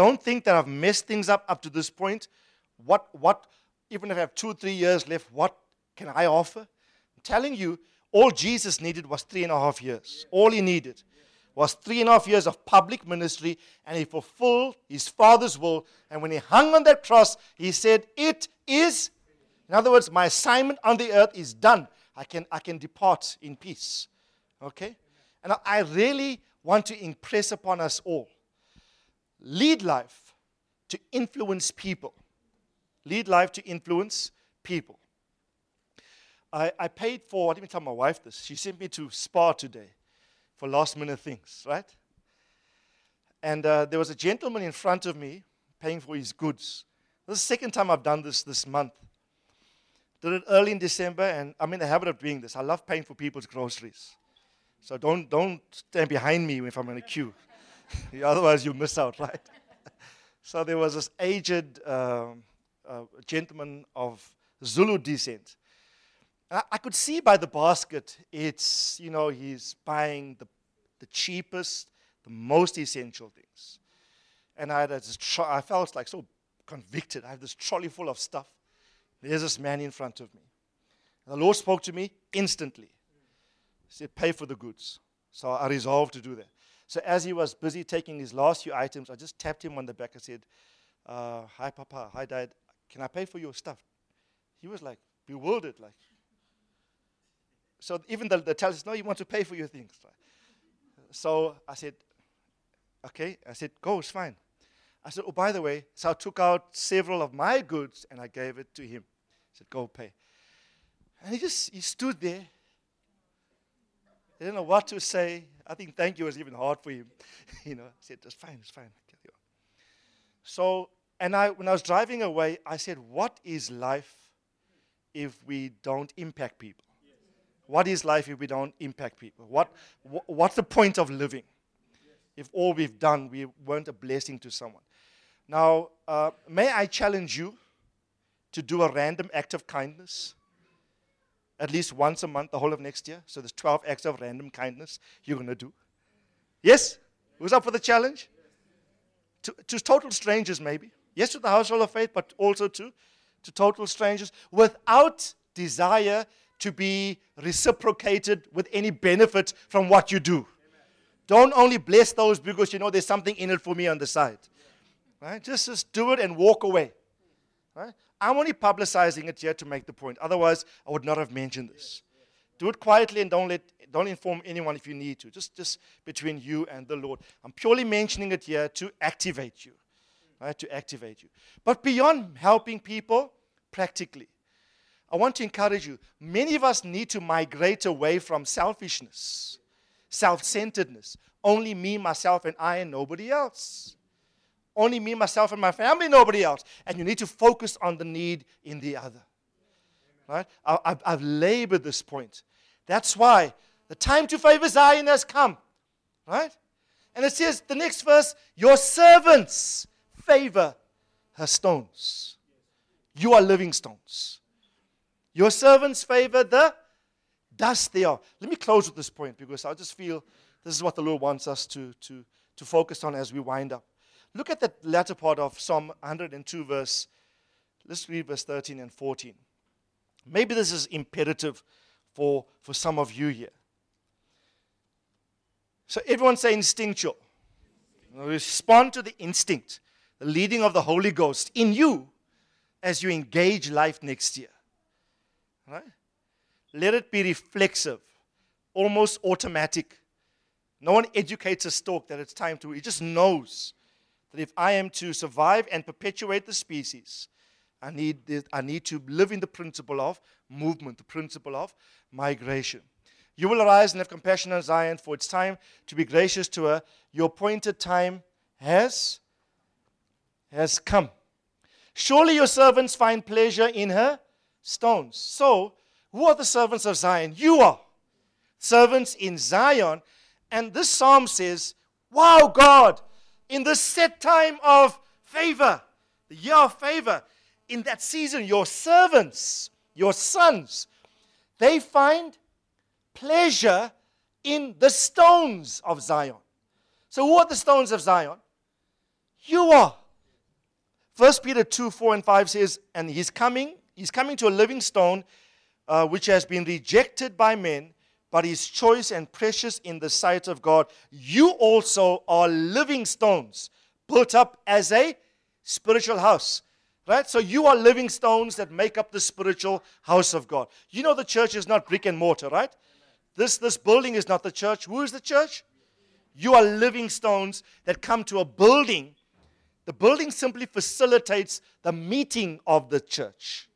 Don't think that I've messed things up up to this point. What, what, even if I have two, or three years left, what can I offer? I'm telling you, all Jesus needed was three and a half years. All he needed was three and a half years of public ministry, and he fulfilled his Father's will. And when he hung on that cross, he said, It is. In other words, my assignment on the earth is done. I can, I can depart in peace. Okay? And I really want to impress upon us all lead life to influence people. Lead life to influence people. I, I paid for, I didn't tell my wife this. She sent me to Spar today for last minute things, right? And uh, there was a gentleman in front of me paying for his goods. This is the second time I've done this this month. Did it early in December, and I'm in the habit of doing this. I love paying for people's groceries. So don't, don't stand behind me if I'm in a queue. Otherwise, you'll miss out, right? so there was this aged uh, uh, gentleman of Zulu descent I could see by the basket, it's, you know, he's buying the, the cheapest, the most essential things. And I, had this tro- I felt like so convicted. I have this trolley full of stuff. There's this man in front of me. And the Lord spoke to me instantly. He said, Pay for the goods. So I resolved to do that. So as he was busy taking his last few items, I just tapped him on the back. I said, uh, Hi, Papa. Hi, Dad. Can I pay for your stuff? He was like bewildered, like, so even the, the teller says, no, you want to pay for your things. So I said, okay. I said, go, it's fine. I said, oh, by the way, so I took out several of my goods and I gave it to him. I said, go pay. And he just, he stood there. He didn't know what to say. I think thank you was even hard for him. you know, I said, it's fine, it's fine. So, and I, when I was driving away, I said, what is life if we don't impact people? What is life if we don't impact people? What, wh- what's the point of living if all we've done, we weren't a blessing to someone? Now, uh, may I challenge you to do a random act of kindness at least once a month, the whole of next year? So there's 12 acts of random kindness you're going to do. Yes? Who's up for the challenge? To, to total strangers, maybe. Yes, to the household of faith, but also to, to total strangers without desire to be reciprocated with any benefit from what you do. Don't only bless those because you know there's something in it for me on the side. Right? Just, just do it and walk away. Right? I'm only publicizing it here to make the point. Otherwise, I would not have mentioned this. Do it quietly and don't let don't inform anyone if you need to. Just just between you and the Lord. I'm purely mentioning it here to activate you. Right? To activate you. But beyond helping people practically, I want to encourage you. Many of us need to migrate away from selfishness, self-centeredness. Only me, myself, and I, and nobody else only me, myself, and my family, nobody else. And you need to focus on the need in the other. Right? I've, I've labored this point. That's why the time to favor Zion has come. Right? And it says, the next verse, your servants favor her stones. You are living stones. Your servants favor the dust they are. Let me close with this point because I just feel this is what the Lord wants us to, to, to focus on as we wind up. Look at the latter part of Psalm 102, verse. Let's read verse 13 and 14. Maybe this is imperative for, for some of you here. So everyone say instinctual. Respond to the instinct, the leading of the Holy Ghost in you as you engage life next year. Right? Let it be reflexive, almost automatic. No one educates a stork that it's time to, he just knows that if I am to survive and perpetuate the species, I need, this, I need to live in the principle of movement, the principle of migration. You will arise and have compassion on Zion, for it's time to be gracious to her. Your appointed time has, has come. Surely your servants find pleasure in her stones. So, who are the servants of Zion? You are servants in Zion. And this psalm says, Wow, God, in the set time of favor, the year of favor, in that season, your servants, your sons, they find pleasure in the stones of Zion. So, what are the stones of Zion? You are. 1 Peter 2 4 and 5 says, And he's coming, he's coming to a living stone uh, which has been rejected by men, but is choice and precious in the sight of God. You also are living stones built up as a spiritual house. Right? So you are living stones that make up the spiritual house of God. You know the church is not brick and mortar, right? This, this building is not the church. Who is the church? You are living stones that come to a building. The building simply facilitates the meeting of the church.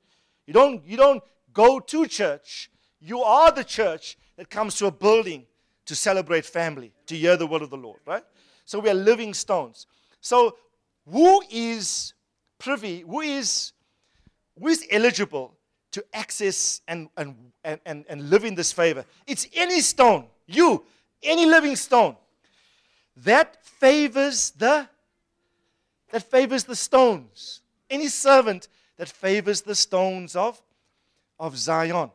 You don't, you don't go to church. You are the church that comes to a building to celebrate family, to hear the word of the Lord, right? So we are living stones. So who is privy, who is who is eligible to access and, and, and, and live in this favor? It's any stone, you, any living stone. That favors the that favors the stones. Any servant that favors the stones of, of Zion.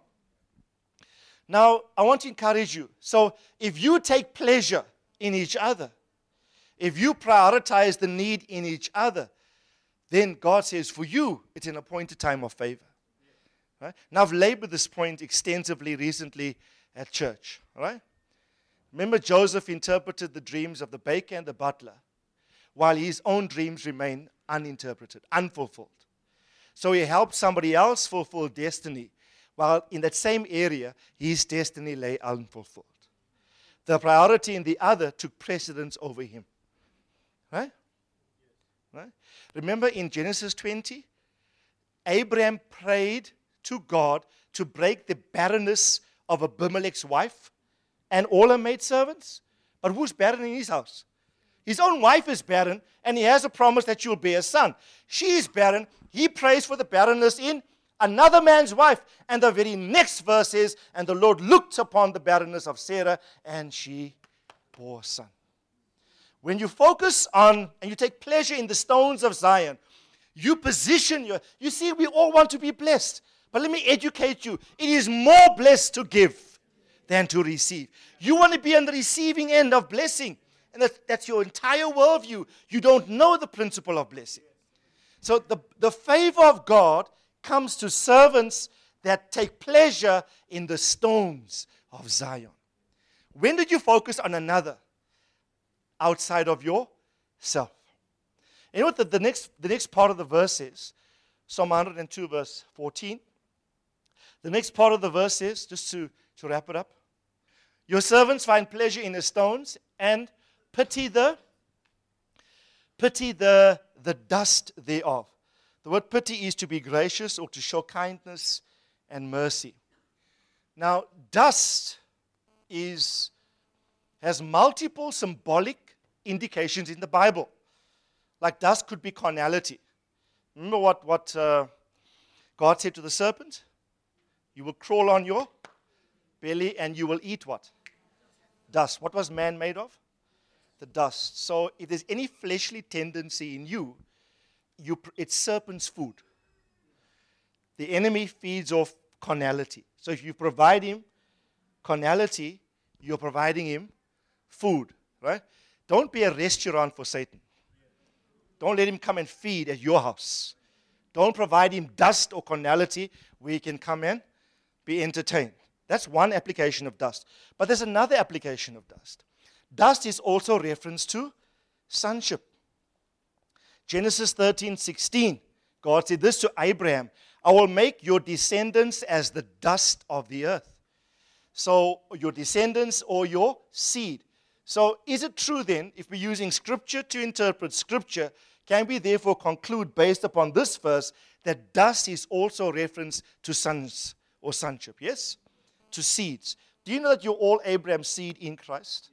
Now, I want to encourage you. So, if you take pleasure in each other, if you prioritize the need in each other, then God says, for you, it's an appointed time of favor. Right? Now, I've labored this point extensively recently at church. Right? Remember, Joseph interpreted the dreams of the baker and the butler, while his own dreams remain uninterpreted, unfulfilled. So he helped somebody else fulfill destiny while in that same area, his destiny lay unfulfilled. The priority in the other took precedence over him. Right? Right? Remember in Genesis 20? Abraham prayed to God to break the barrenness of Abimelech's wife and all her maidservants. But who's barren in his house? His own wife is barren, and he has a promise that she will bear a son. She is barren. He prays for the barrenness in another man's wife. And the very next verse is, And the Lord looked upon the barrenness of Sarah, and she bore a son. When you focus on and you take pleasure in the stones of Zion, you position your. You see, we all want to be blessed. But let me educate you. It is more blessed to give than to receive. You want to be on the receiving end of blessing. and that's, that's your entire worldview, you don't know the principle of blessing. So the, the favor of God comes to servants that take pleasure in the stones of Zion. When did you focus on another outside of yourself? You know what the, the, next, the next part of the verse is? Psalm 102, verse 14. The next part of the verse is, just to, to wrap it up, your servants find pleasure in the stones and pity the pity the the dust thereof. The word pity is to be gracious or to show kindness and mercy. Now, dust is has multiple symbolic indications in the Bible. Like dust could be carnality. Remember what, what uh, God said to the serpent? You will crawl on your belly and you will eat what? Dust. What was man made of? The dust. So if there's any fleshly tendency in you, you it's serpent's food. The enemy feeds off carnality. So if you provide him carnality, you're providing him food, right? Don't be a restaurant for Satan. Don't let him come and feed at your house. Don't provide him dust or carnality where he can come and be entertained. That's one application of dust. But there's another application of dust. Dust is also reference to sonship. Genesis 13 16, God said this to Abraham I will make your descendants as the dust of the earth. So, your descendants or your seed. So, is it true then, if we're using scripture to interpret scripture, can we therefore conclude based upon this verse that dust is also a reference to sons or sonship? Yes? To seeds. Do you know that you're all Abraham's seed in Christ?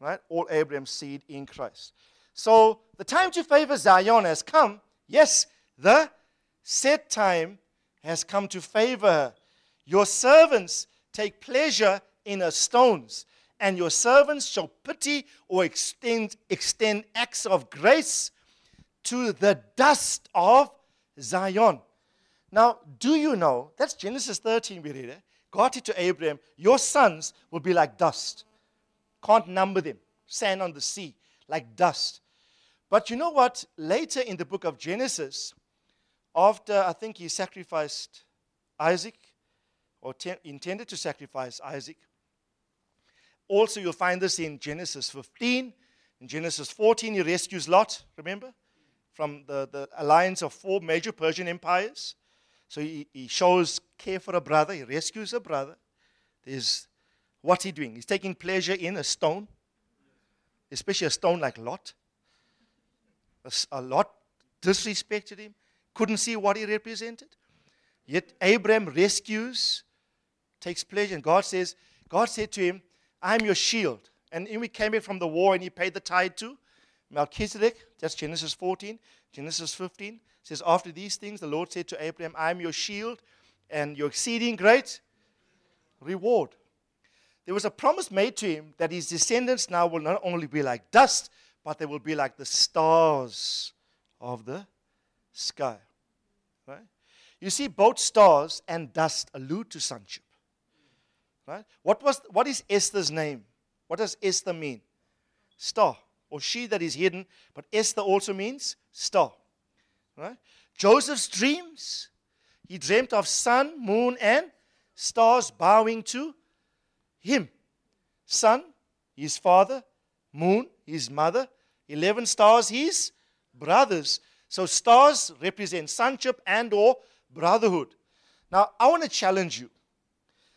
Right? All Abraham's seed in Christ. So the time to favor Zion has come. Yes, the set time has come to favor her. Your servants take pleasure in her stones, and your servants shall pity or extend, extend acts of grace to the dust of Zion. Now, do you know, that's Genesis 13, we read it. God said to Abraham, Your sons will be like dust. Can't number them. Sand on the sea, like dust. But you know what? Later in the book of Genesis, after I think he sacrificed Isaac, or te- intended to sacrifice Isaac, also you'll find this in Genesis 15. In Genesis 14, he rescues Lot, remember? from the, the alliance of four major Persian empires. So he, he shows care for a brother, he rescues a brother. There's what's he doing? He's taking pleasure in a stone, especially a stone like Lot. A, Lot disrespected him, couldn't see what he represented. Yet Abraham rescues, takes pleasure, and God says, God said to him, I'm your shield. And when we came back from the war and he paid the tithe to Melchizedek, that's Genesis 14. Genesis 15 says, After these things, the Lord said to Abraham, I am your shield and your exceeding great reward. There was a promise made to him that his descendants now will not only be like dust, but they will be like the stars of the sky. Right? You see, both stars and dust allude to sonship. Right? What, was, what is Esther's name? What does Esther mean? Star or she that is hidden, but Esther also means star. Right? Joseph's dreams, he dreamt of sun, moon, and stars bowing to him. Sun, his father, moon, his mother, 11 stars, his brothers. So stars represent sonship and or brotherhood. Now, I want to challenge you.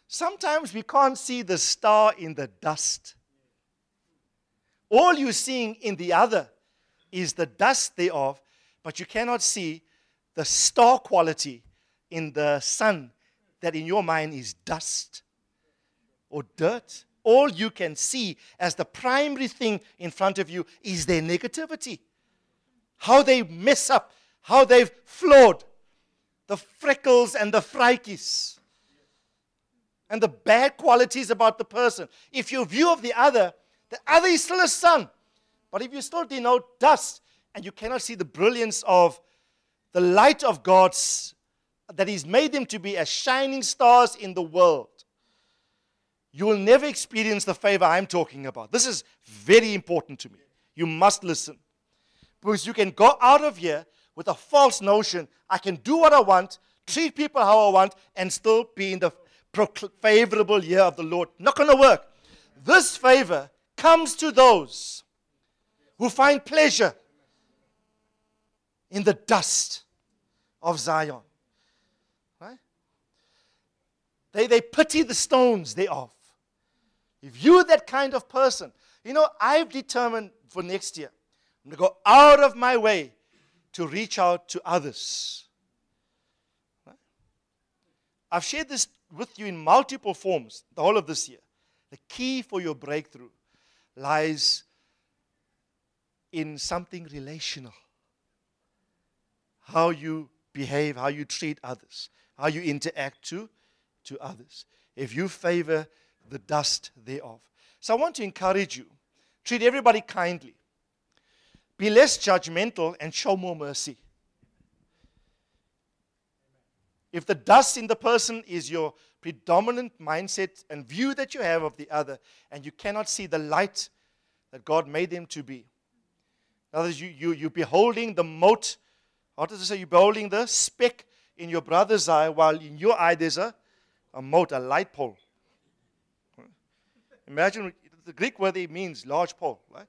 Sometimes we can't see the star in the dust. All you're seeing in the other is the dust thereof, but you cannot see the star quality in the son that in your mind is dust or dirt. All you can see as the primary thing in front of you is their negativity. How they mess up, how they've flawed, the freckles and the frikes, and the bad qualities about the person. If your view of the other the other is still a son. But if you still denote dust and you cannot see the brilliance of the light of God's, that He's made them to be as shining stars in the world, you will never experience the favor I'm talking about. This is very important to me. You must listen. Because you can go out of here with a false notion I can do what I want, treat people how I want, and still be in the favorable year of the Lord. Not going to work. This favor comes to those who find pleasure in the dust of Zion. Right? They, they pity the stones thereof. If you're that kind of person, you know, I've determined for next year, I'm going to go out of my way to reach out to others. Right? I've shared this with you in multiple forms the whole of this year. The key for your breakthrough lies in something relational. How you behave, how you treat others, how you interact to, to others. If you favor the dust thereof. So I want to encourage you treat everybody kindly, be less judgmental, and show more mercy. If the dust in the person is your predominant mindset and view that you have of the other, and you cannot see the light that God made them to be, in other words, you, you, you're beholding the mote, What does it say? You're beholding the speck in your brother's eye, while in your eye there's a, a mote, a light pole. Imagine the Greek word it means large pole, right?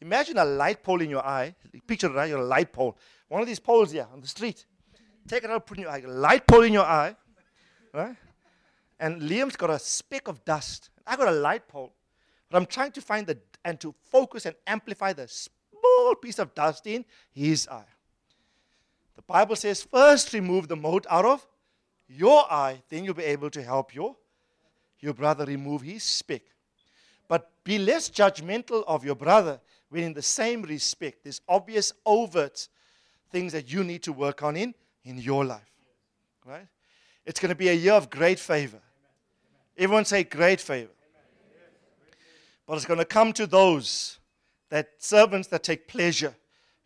Imagine a light pole in your eye. Picture it, right? You're a light pole. One of these poles here on the street. Take it out, put in your eye. A light pole in your eye, right? And Liam's got a speck of dust. I got a light pole, but I'm trying to find the and to focus and amplify the small piece of dust in his eye. The Bible says, first remove the mote out of your eye, then you'll be able to help your, your brother remove his speck. Be less judgmental of your brother when, in the same respect, there's obvious, overt things that you need to work on in in your life. Right? It's going to be a year of great favor. Everyone say great favor. But it's going to come to those that servants that take pleasure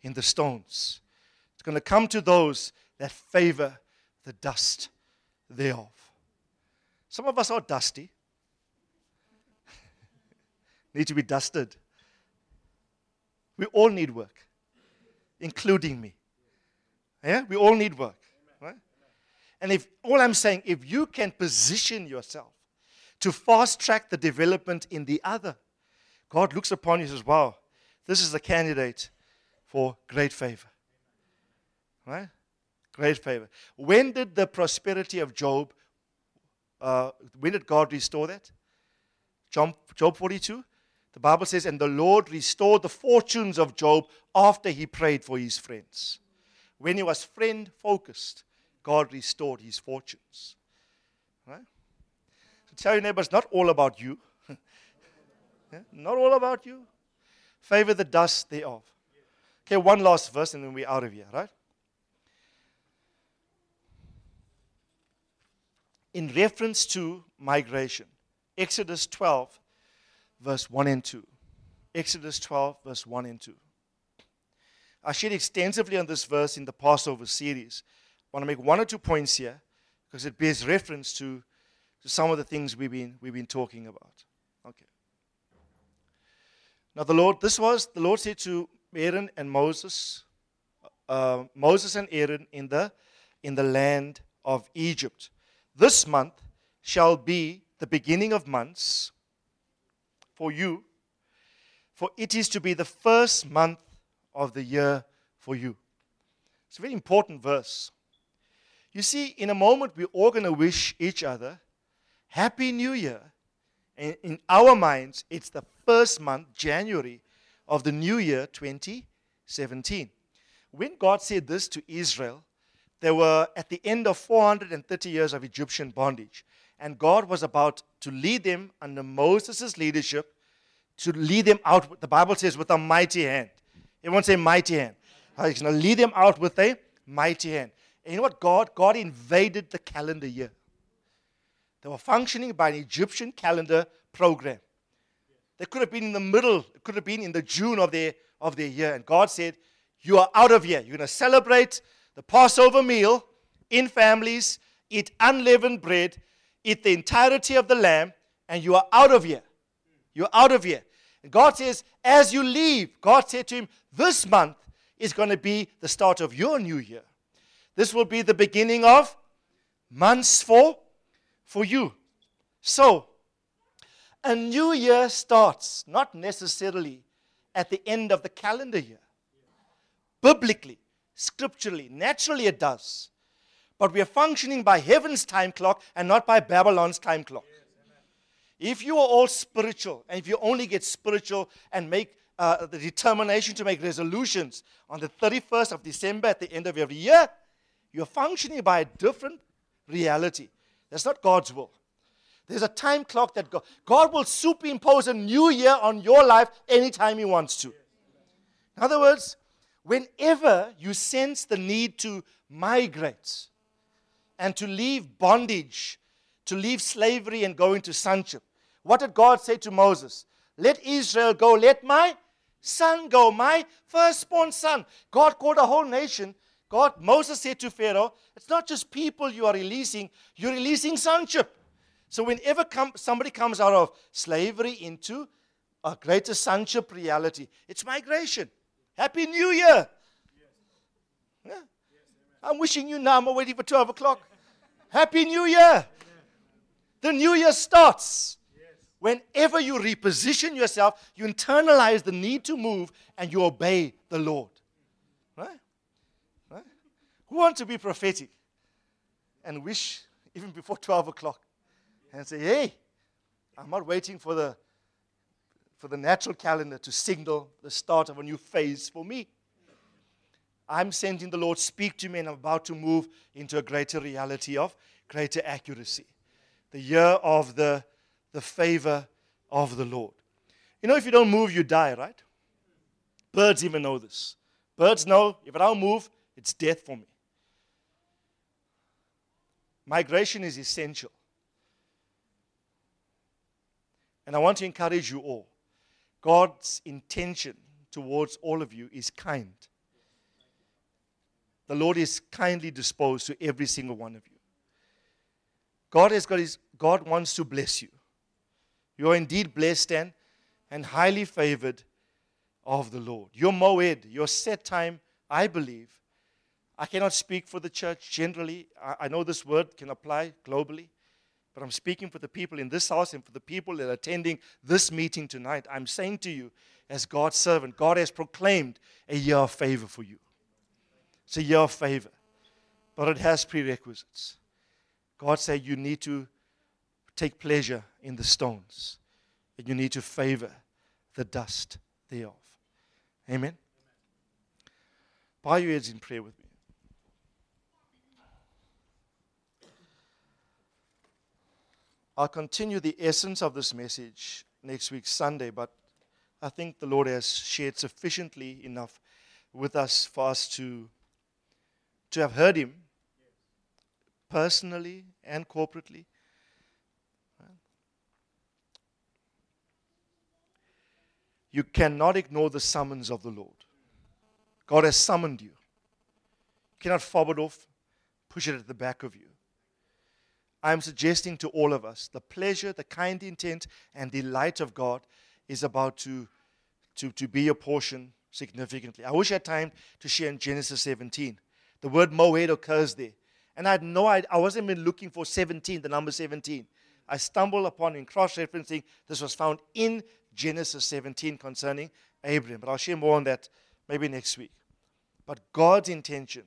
in the stones. It's going to come to those that favor the dust thereof. Some of us are dusty, need to be dusted. We all need work, including me. Yeah, we all need work, right? And if all I'm saying, if you can position yourself to fast track the development in the other, God looks upon you and says, Wow, this is the candidate for great favor. Right? Great favor. When did the prosperity of Job, uh, when did God restore that? Job, Job 42? The Bible says, And the Lord restored the fortunes of Job after he prayed for his friends. When he was friend focused, God restored his fortunes. Right? So tell your neighbor, it's not all about you. yeah? Not all about you. Favor the dust thereof. Okay, one last verse and then we're out of here, right? In reference to migration, Exodus 12, verse 1 and 2. Exodus 12, verse 1 and 2. I shared extensively on this verse in the Passover series. I want to make one or two points here because it bears reference to, to some of the things we've been, we've been talking about. Okay. Now, the Lord, this was, the Lord said to Aaron and Moses, uh, Moses and Aaron in the, in the land of Egypt. This month shall be the beginning of months for you, for it is to be the first month of the year for you. It's a very important verse. You see, in a moment, we're all going to wish each other Happy New Year. And in our minds, it's the first month, January, of the new year 2017. When God said this to Israel, they were at the end of 430 years of Egyptian bondage. And God was about to lead them under Moses' leadership to lead them out, the Bible says, with a mighty hand. Everyone say mighty hand. Uh, he's going to lead them out with a mighty hand. And you know what? God, God invaded the calendar year. They were functioning by an Egyptian calendar program. They could have been in the middle, it could have been in the June of their, of their year. And God said, You are out of here. You're going to celebrate the Passover meal in families, eat unleavened bread, eat the entirety of the lamb, and you are out of here. You're out of here. And God says, as you leave, God said to him, This month is going to be the start of your new year. This will be the beginning of months for, for you. So, a new year starts not necessarily at the end of the calendar year. Biblically, scripturally, naturally it does. But we are functioning by heaven's time clock and not by Babylon's time clock. If you are all spiritual, and if you only get spiritual and make uh, the determination to make resolutions on the 31st of December at the end of every year, you're functioning by a different reality. That's not God's will. There's a time clock that God, God will superimpose a new year on your life anytime He wants to. In other words, whenever you sense the need to migrate and to leave bondage, to leave slavery and go into sonship, what did God say to Moses? Let Israel go, let my son go, my firstborn son. God called a whole nation. God, Moses said to Pharaoh, it's not just people you are releasing, you're releasing sonship. So whenever somebody comes out of slavery into a greater sonship reality, it's migration. Happy New Year. Yeah. I'm wishing you now. I'm waiting for 12 o'clock. Happy New Year. The new year starts. Whenever you reposition yourself, you internalize the need to move and you obey the Lord. Right? Right? Who wants to be prophetic and wish even before 12 o'clock and say, hey, I'm not waiting for the, for the natural calendar to signal the start of a new phase for me. I'm sending the Lord speak to me and I'm about to move into a greater reality of greater accuracy. The year of the the favor of the Lord. You know, if you don't move, you die, right? Birds even know this. Birds know if I don't move, it's death for me. Migration is essential. And I want to encourage you all. God's intention towards all of you is kind. The Lord is kindly disposed to every single one of you. God has got his God wants to bless you. You are indeed blessed and, and highly favored of the Lord. Your moed, your set time, I believe. I cannot speak for the church generally. I, I know this word can apply globally, but I'm speaking for the people in this house and for the people that are attending this meeting tonight. I'm saying to you, as God's servant, God has proclaimed a year of favor for you. It's a year of favor, but it has prerequisites. God said you need to take pleasure in the stones, and you need to favor the dust thereof. Amen. Bow your heads in prayer with me. I'll continue the essence of this message next week, Sunday, but I think the Lord has shared sufficiently enough with us for us to, to have heard Him personally and corporately You cannot ignore the summons of the Lord. God has summoned you. You cannot fob it off, push it at the back of you. I am suggesting to all of us the pleasure, the kind intent, and delight of God is about to, to, to be a portion significantly. I wish I had time to share in Genesis 17. The word moed occurs there. And I had no idea, I wasn't even looking for 17, the number 17. I stumbled upon in cross referencing, this was found in Genesis 17 concerning Abraham. But I'll share more on that maybe next week. But God's intention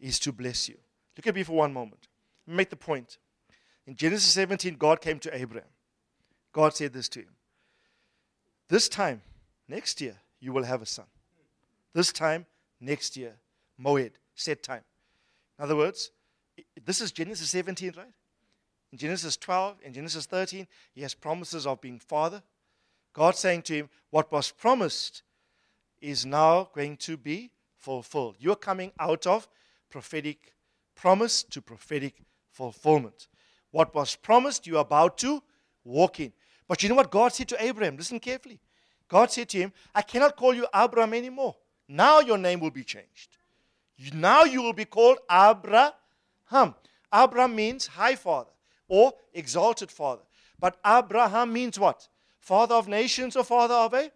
is to bless you. Look at me for one moment. Make the point. In Genesis 17, God came to Abraham. God said this to him This time, next year, you will have a son. This time, next year, Moed, set time. In other words, this is Genesis 17, right? In Genesis 12, in Genesis 13, he has promises of being father, God saying to him, What was promised is now going to be fulfilled. You're coming out of prophetic promise to prophetic fulfillment. What was promised, you're about to walk in. But you know what God said to Abraham? Listen carefully. God said to him, I cannot call you Abram anymore. Now your name will be changed. Now you will be called Abraham. Abram means high father or exalted father. But Abraham means what? Father of nations or father of a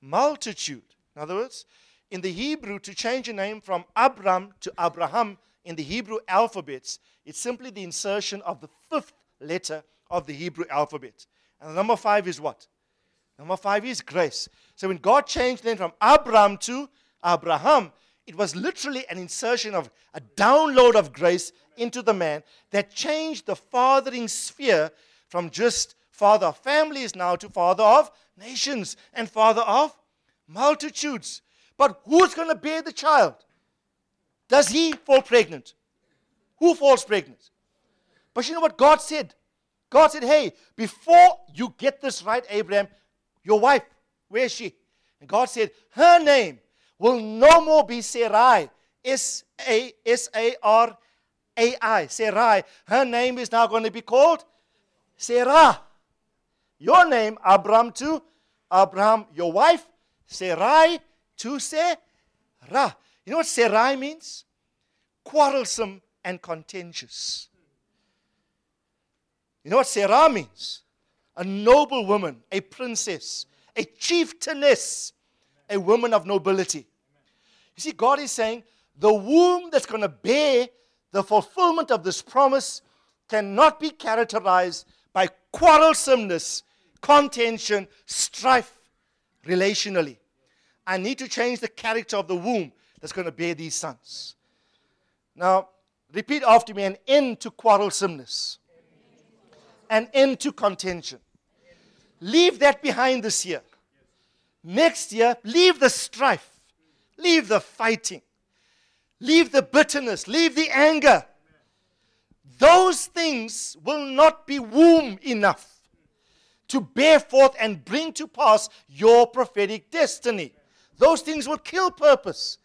multitude. In other words, in the Hebrew, to change a name from Abram to Abraham in the Hebrew alphabets, it's simply the insertion of the fifth letter of the Hebrew alphabet. And the number five is what? Number five is grace. So when God changed the name from Abram to Abraham, it was literally an insertion of a download of grace into the man that changed the fathering sphere from just father of families now to father of nations and father of multitudes. But who's going to bear the child? Does he fall pregnant? Who falls pregnant? But you know what God said? God said, Hey, before you get this right, Abraham, your wife, where is she? And God said, Her name will no more be Sarai. S A S A R A I. Sarai. Her name is now going to be called Sarah. Your name, Abram to Abraham, your wife, Sarai to Sarah. You know what Sarai means? Quarrelsome and contentious. You know what Sarah means? A noble woman, a princess, a chieftainess, a woman of nobility. You see, God is saying the womb that's going to bear the fulfillment of this promise cannot be characterized by quarrelsomeness, contention, strife relationally. I need to change the character of the womb that's going to bear these sons. Now, repeat after me an end to quarrelsomeness, an end to contention. Leave that behind this year. Next year, leave the strife Leave the fighting. Leave the bitterness. Leave the anger. Those things will not be womb enough to bear forth and bring to pass your prophetic destiny. Those things will kill purpose.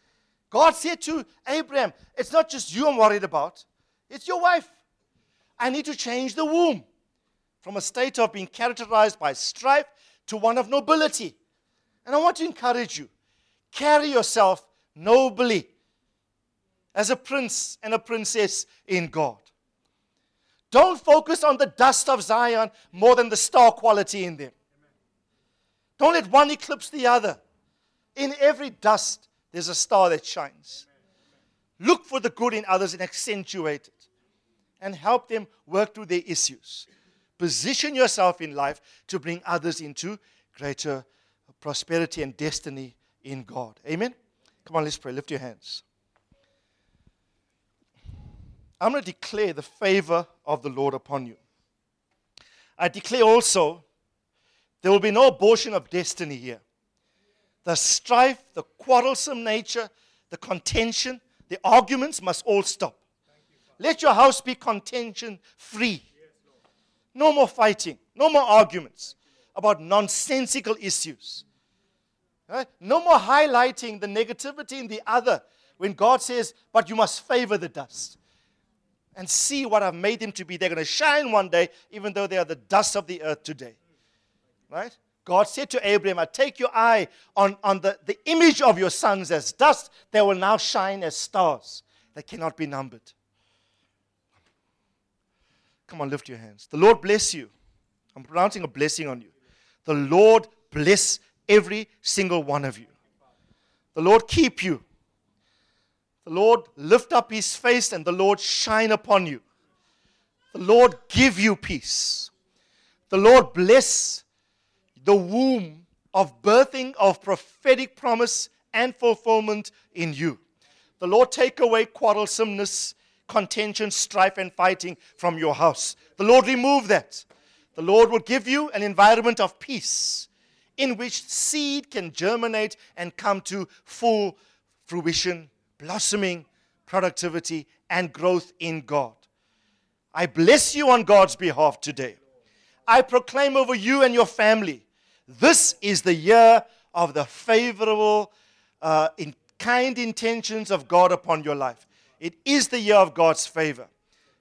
God said to Abraham, It's not just you I'm worried about, it's your wife. I need to change the womb from a state of being characterized by strife to one of nobility. And I want to encourage you Carry yourself nobly as a prince and a princess in God. Don't focus on the dust of Zion more than the star quality in them. Don't let one eclipse the other. In every dust, there's a star that shines. Look for the good in others and accentuate it and help them work through their issues. Position yourself in life to bring others into greater prosperity and destiny in God. Amen? Come on, let's pray. Lift your hands. I'm going to declare the favor of the Lord upon you. I declare also there will be no abortion of destiny here. The strife, the quarrelsome nature, the contention, the arguments must all stop. Let your house be contention free. No more fighting, no more arguments about nonsensical issues. No more highlighting the negativity in the other when God says, but you must favor the dust and see what I've made them to be. They're going to shine one day, even though they are the dust of the earth today. Right? God said to Abraham, I take your eye on, on the, the image of your sons as dust, they will now shine as stars that cannot be numbered. Come on, lift your hands. The Lord bless you. I'm pronouncing a blessing on you. The Lord bless every single one of you. The Lord keep you. The Lord lift up his face and the Lord shine upon you. The Lord give you peace. The Lord bless the womb of birthing of prophetic promise and fulfillment in you. The Lord take away quarrelsomeness, contention, strife, and fighting from your house. The Lord remove that. The Lord will give you an environment of peace in which seed can germinate and come to full fruition, blossoming, productivity, and growth in God. I bless you on God's behalf today. I proclaim over you and your family this is the year of the favorable, uh, in kind intentions of God upon your life. It is the year of God's favor.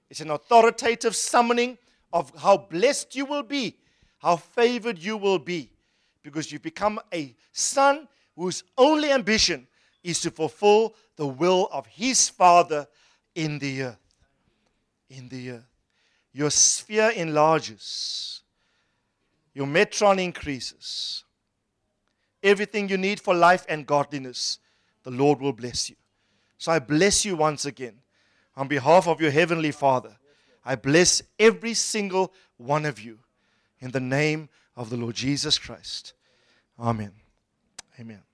It's an authoritative summoning of how blessed you will be, how favored you will be because you become a son whose only ambition is to fulfill the will of his Father in the earth. In the earth. Your sphere enlarges. your metron increases. Everything you need for life and godliness, the Lord will bless you. So I bless you once again on behalf of your Heavenly Father. I bless every single one of you in the name of the Lord Jesus Christ. Amen. Amen.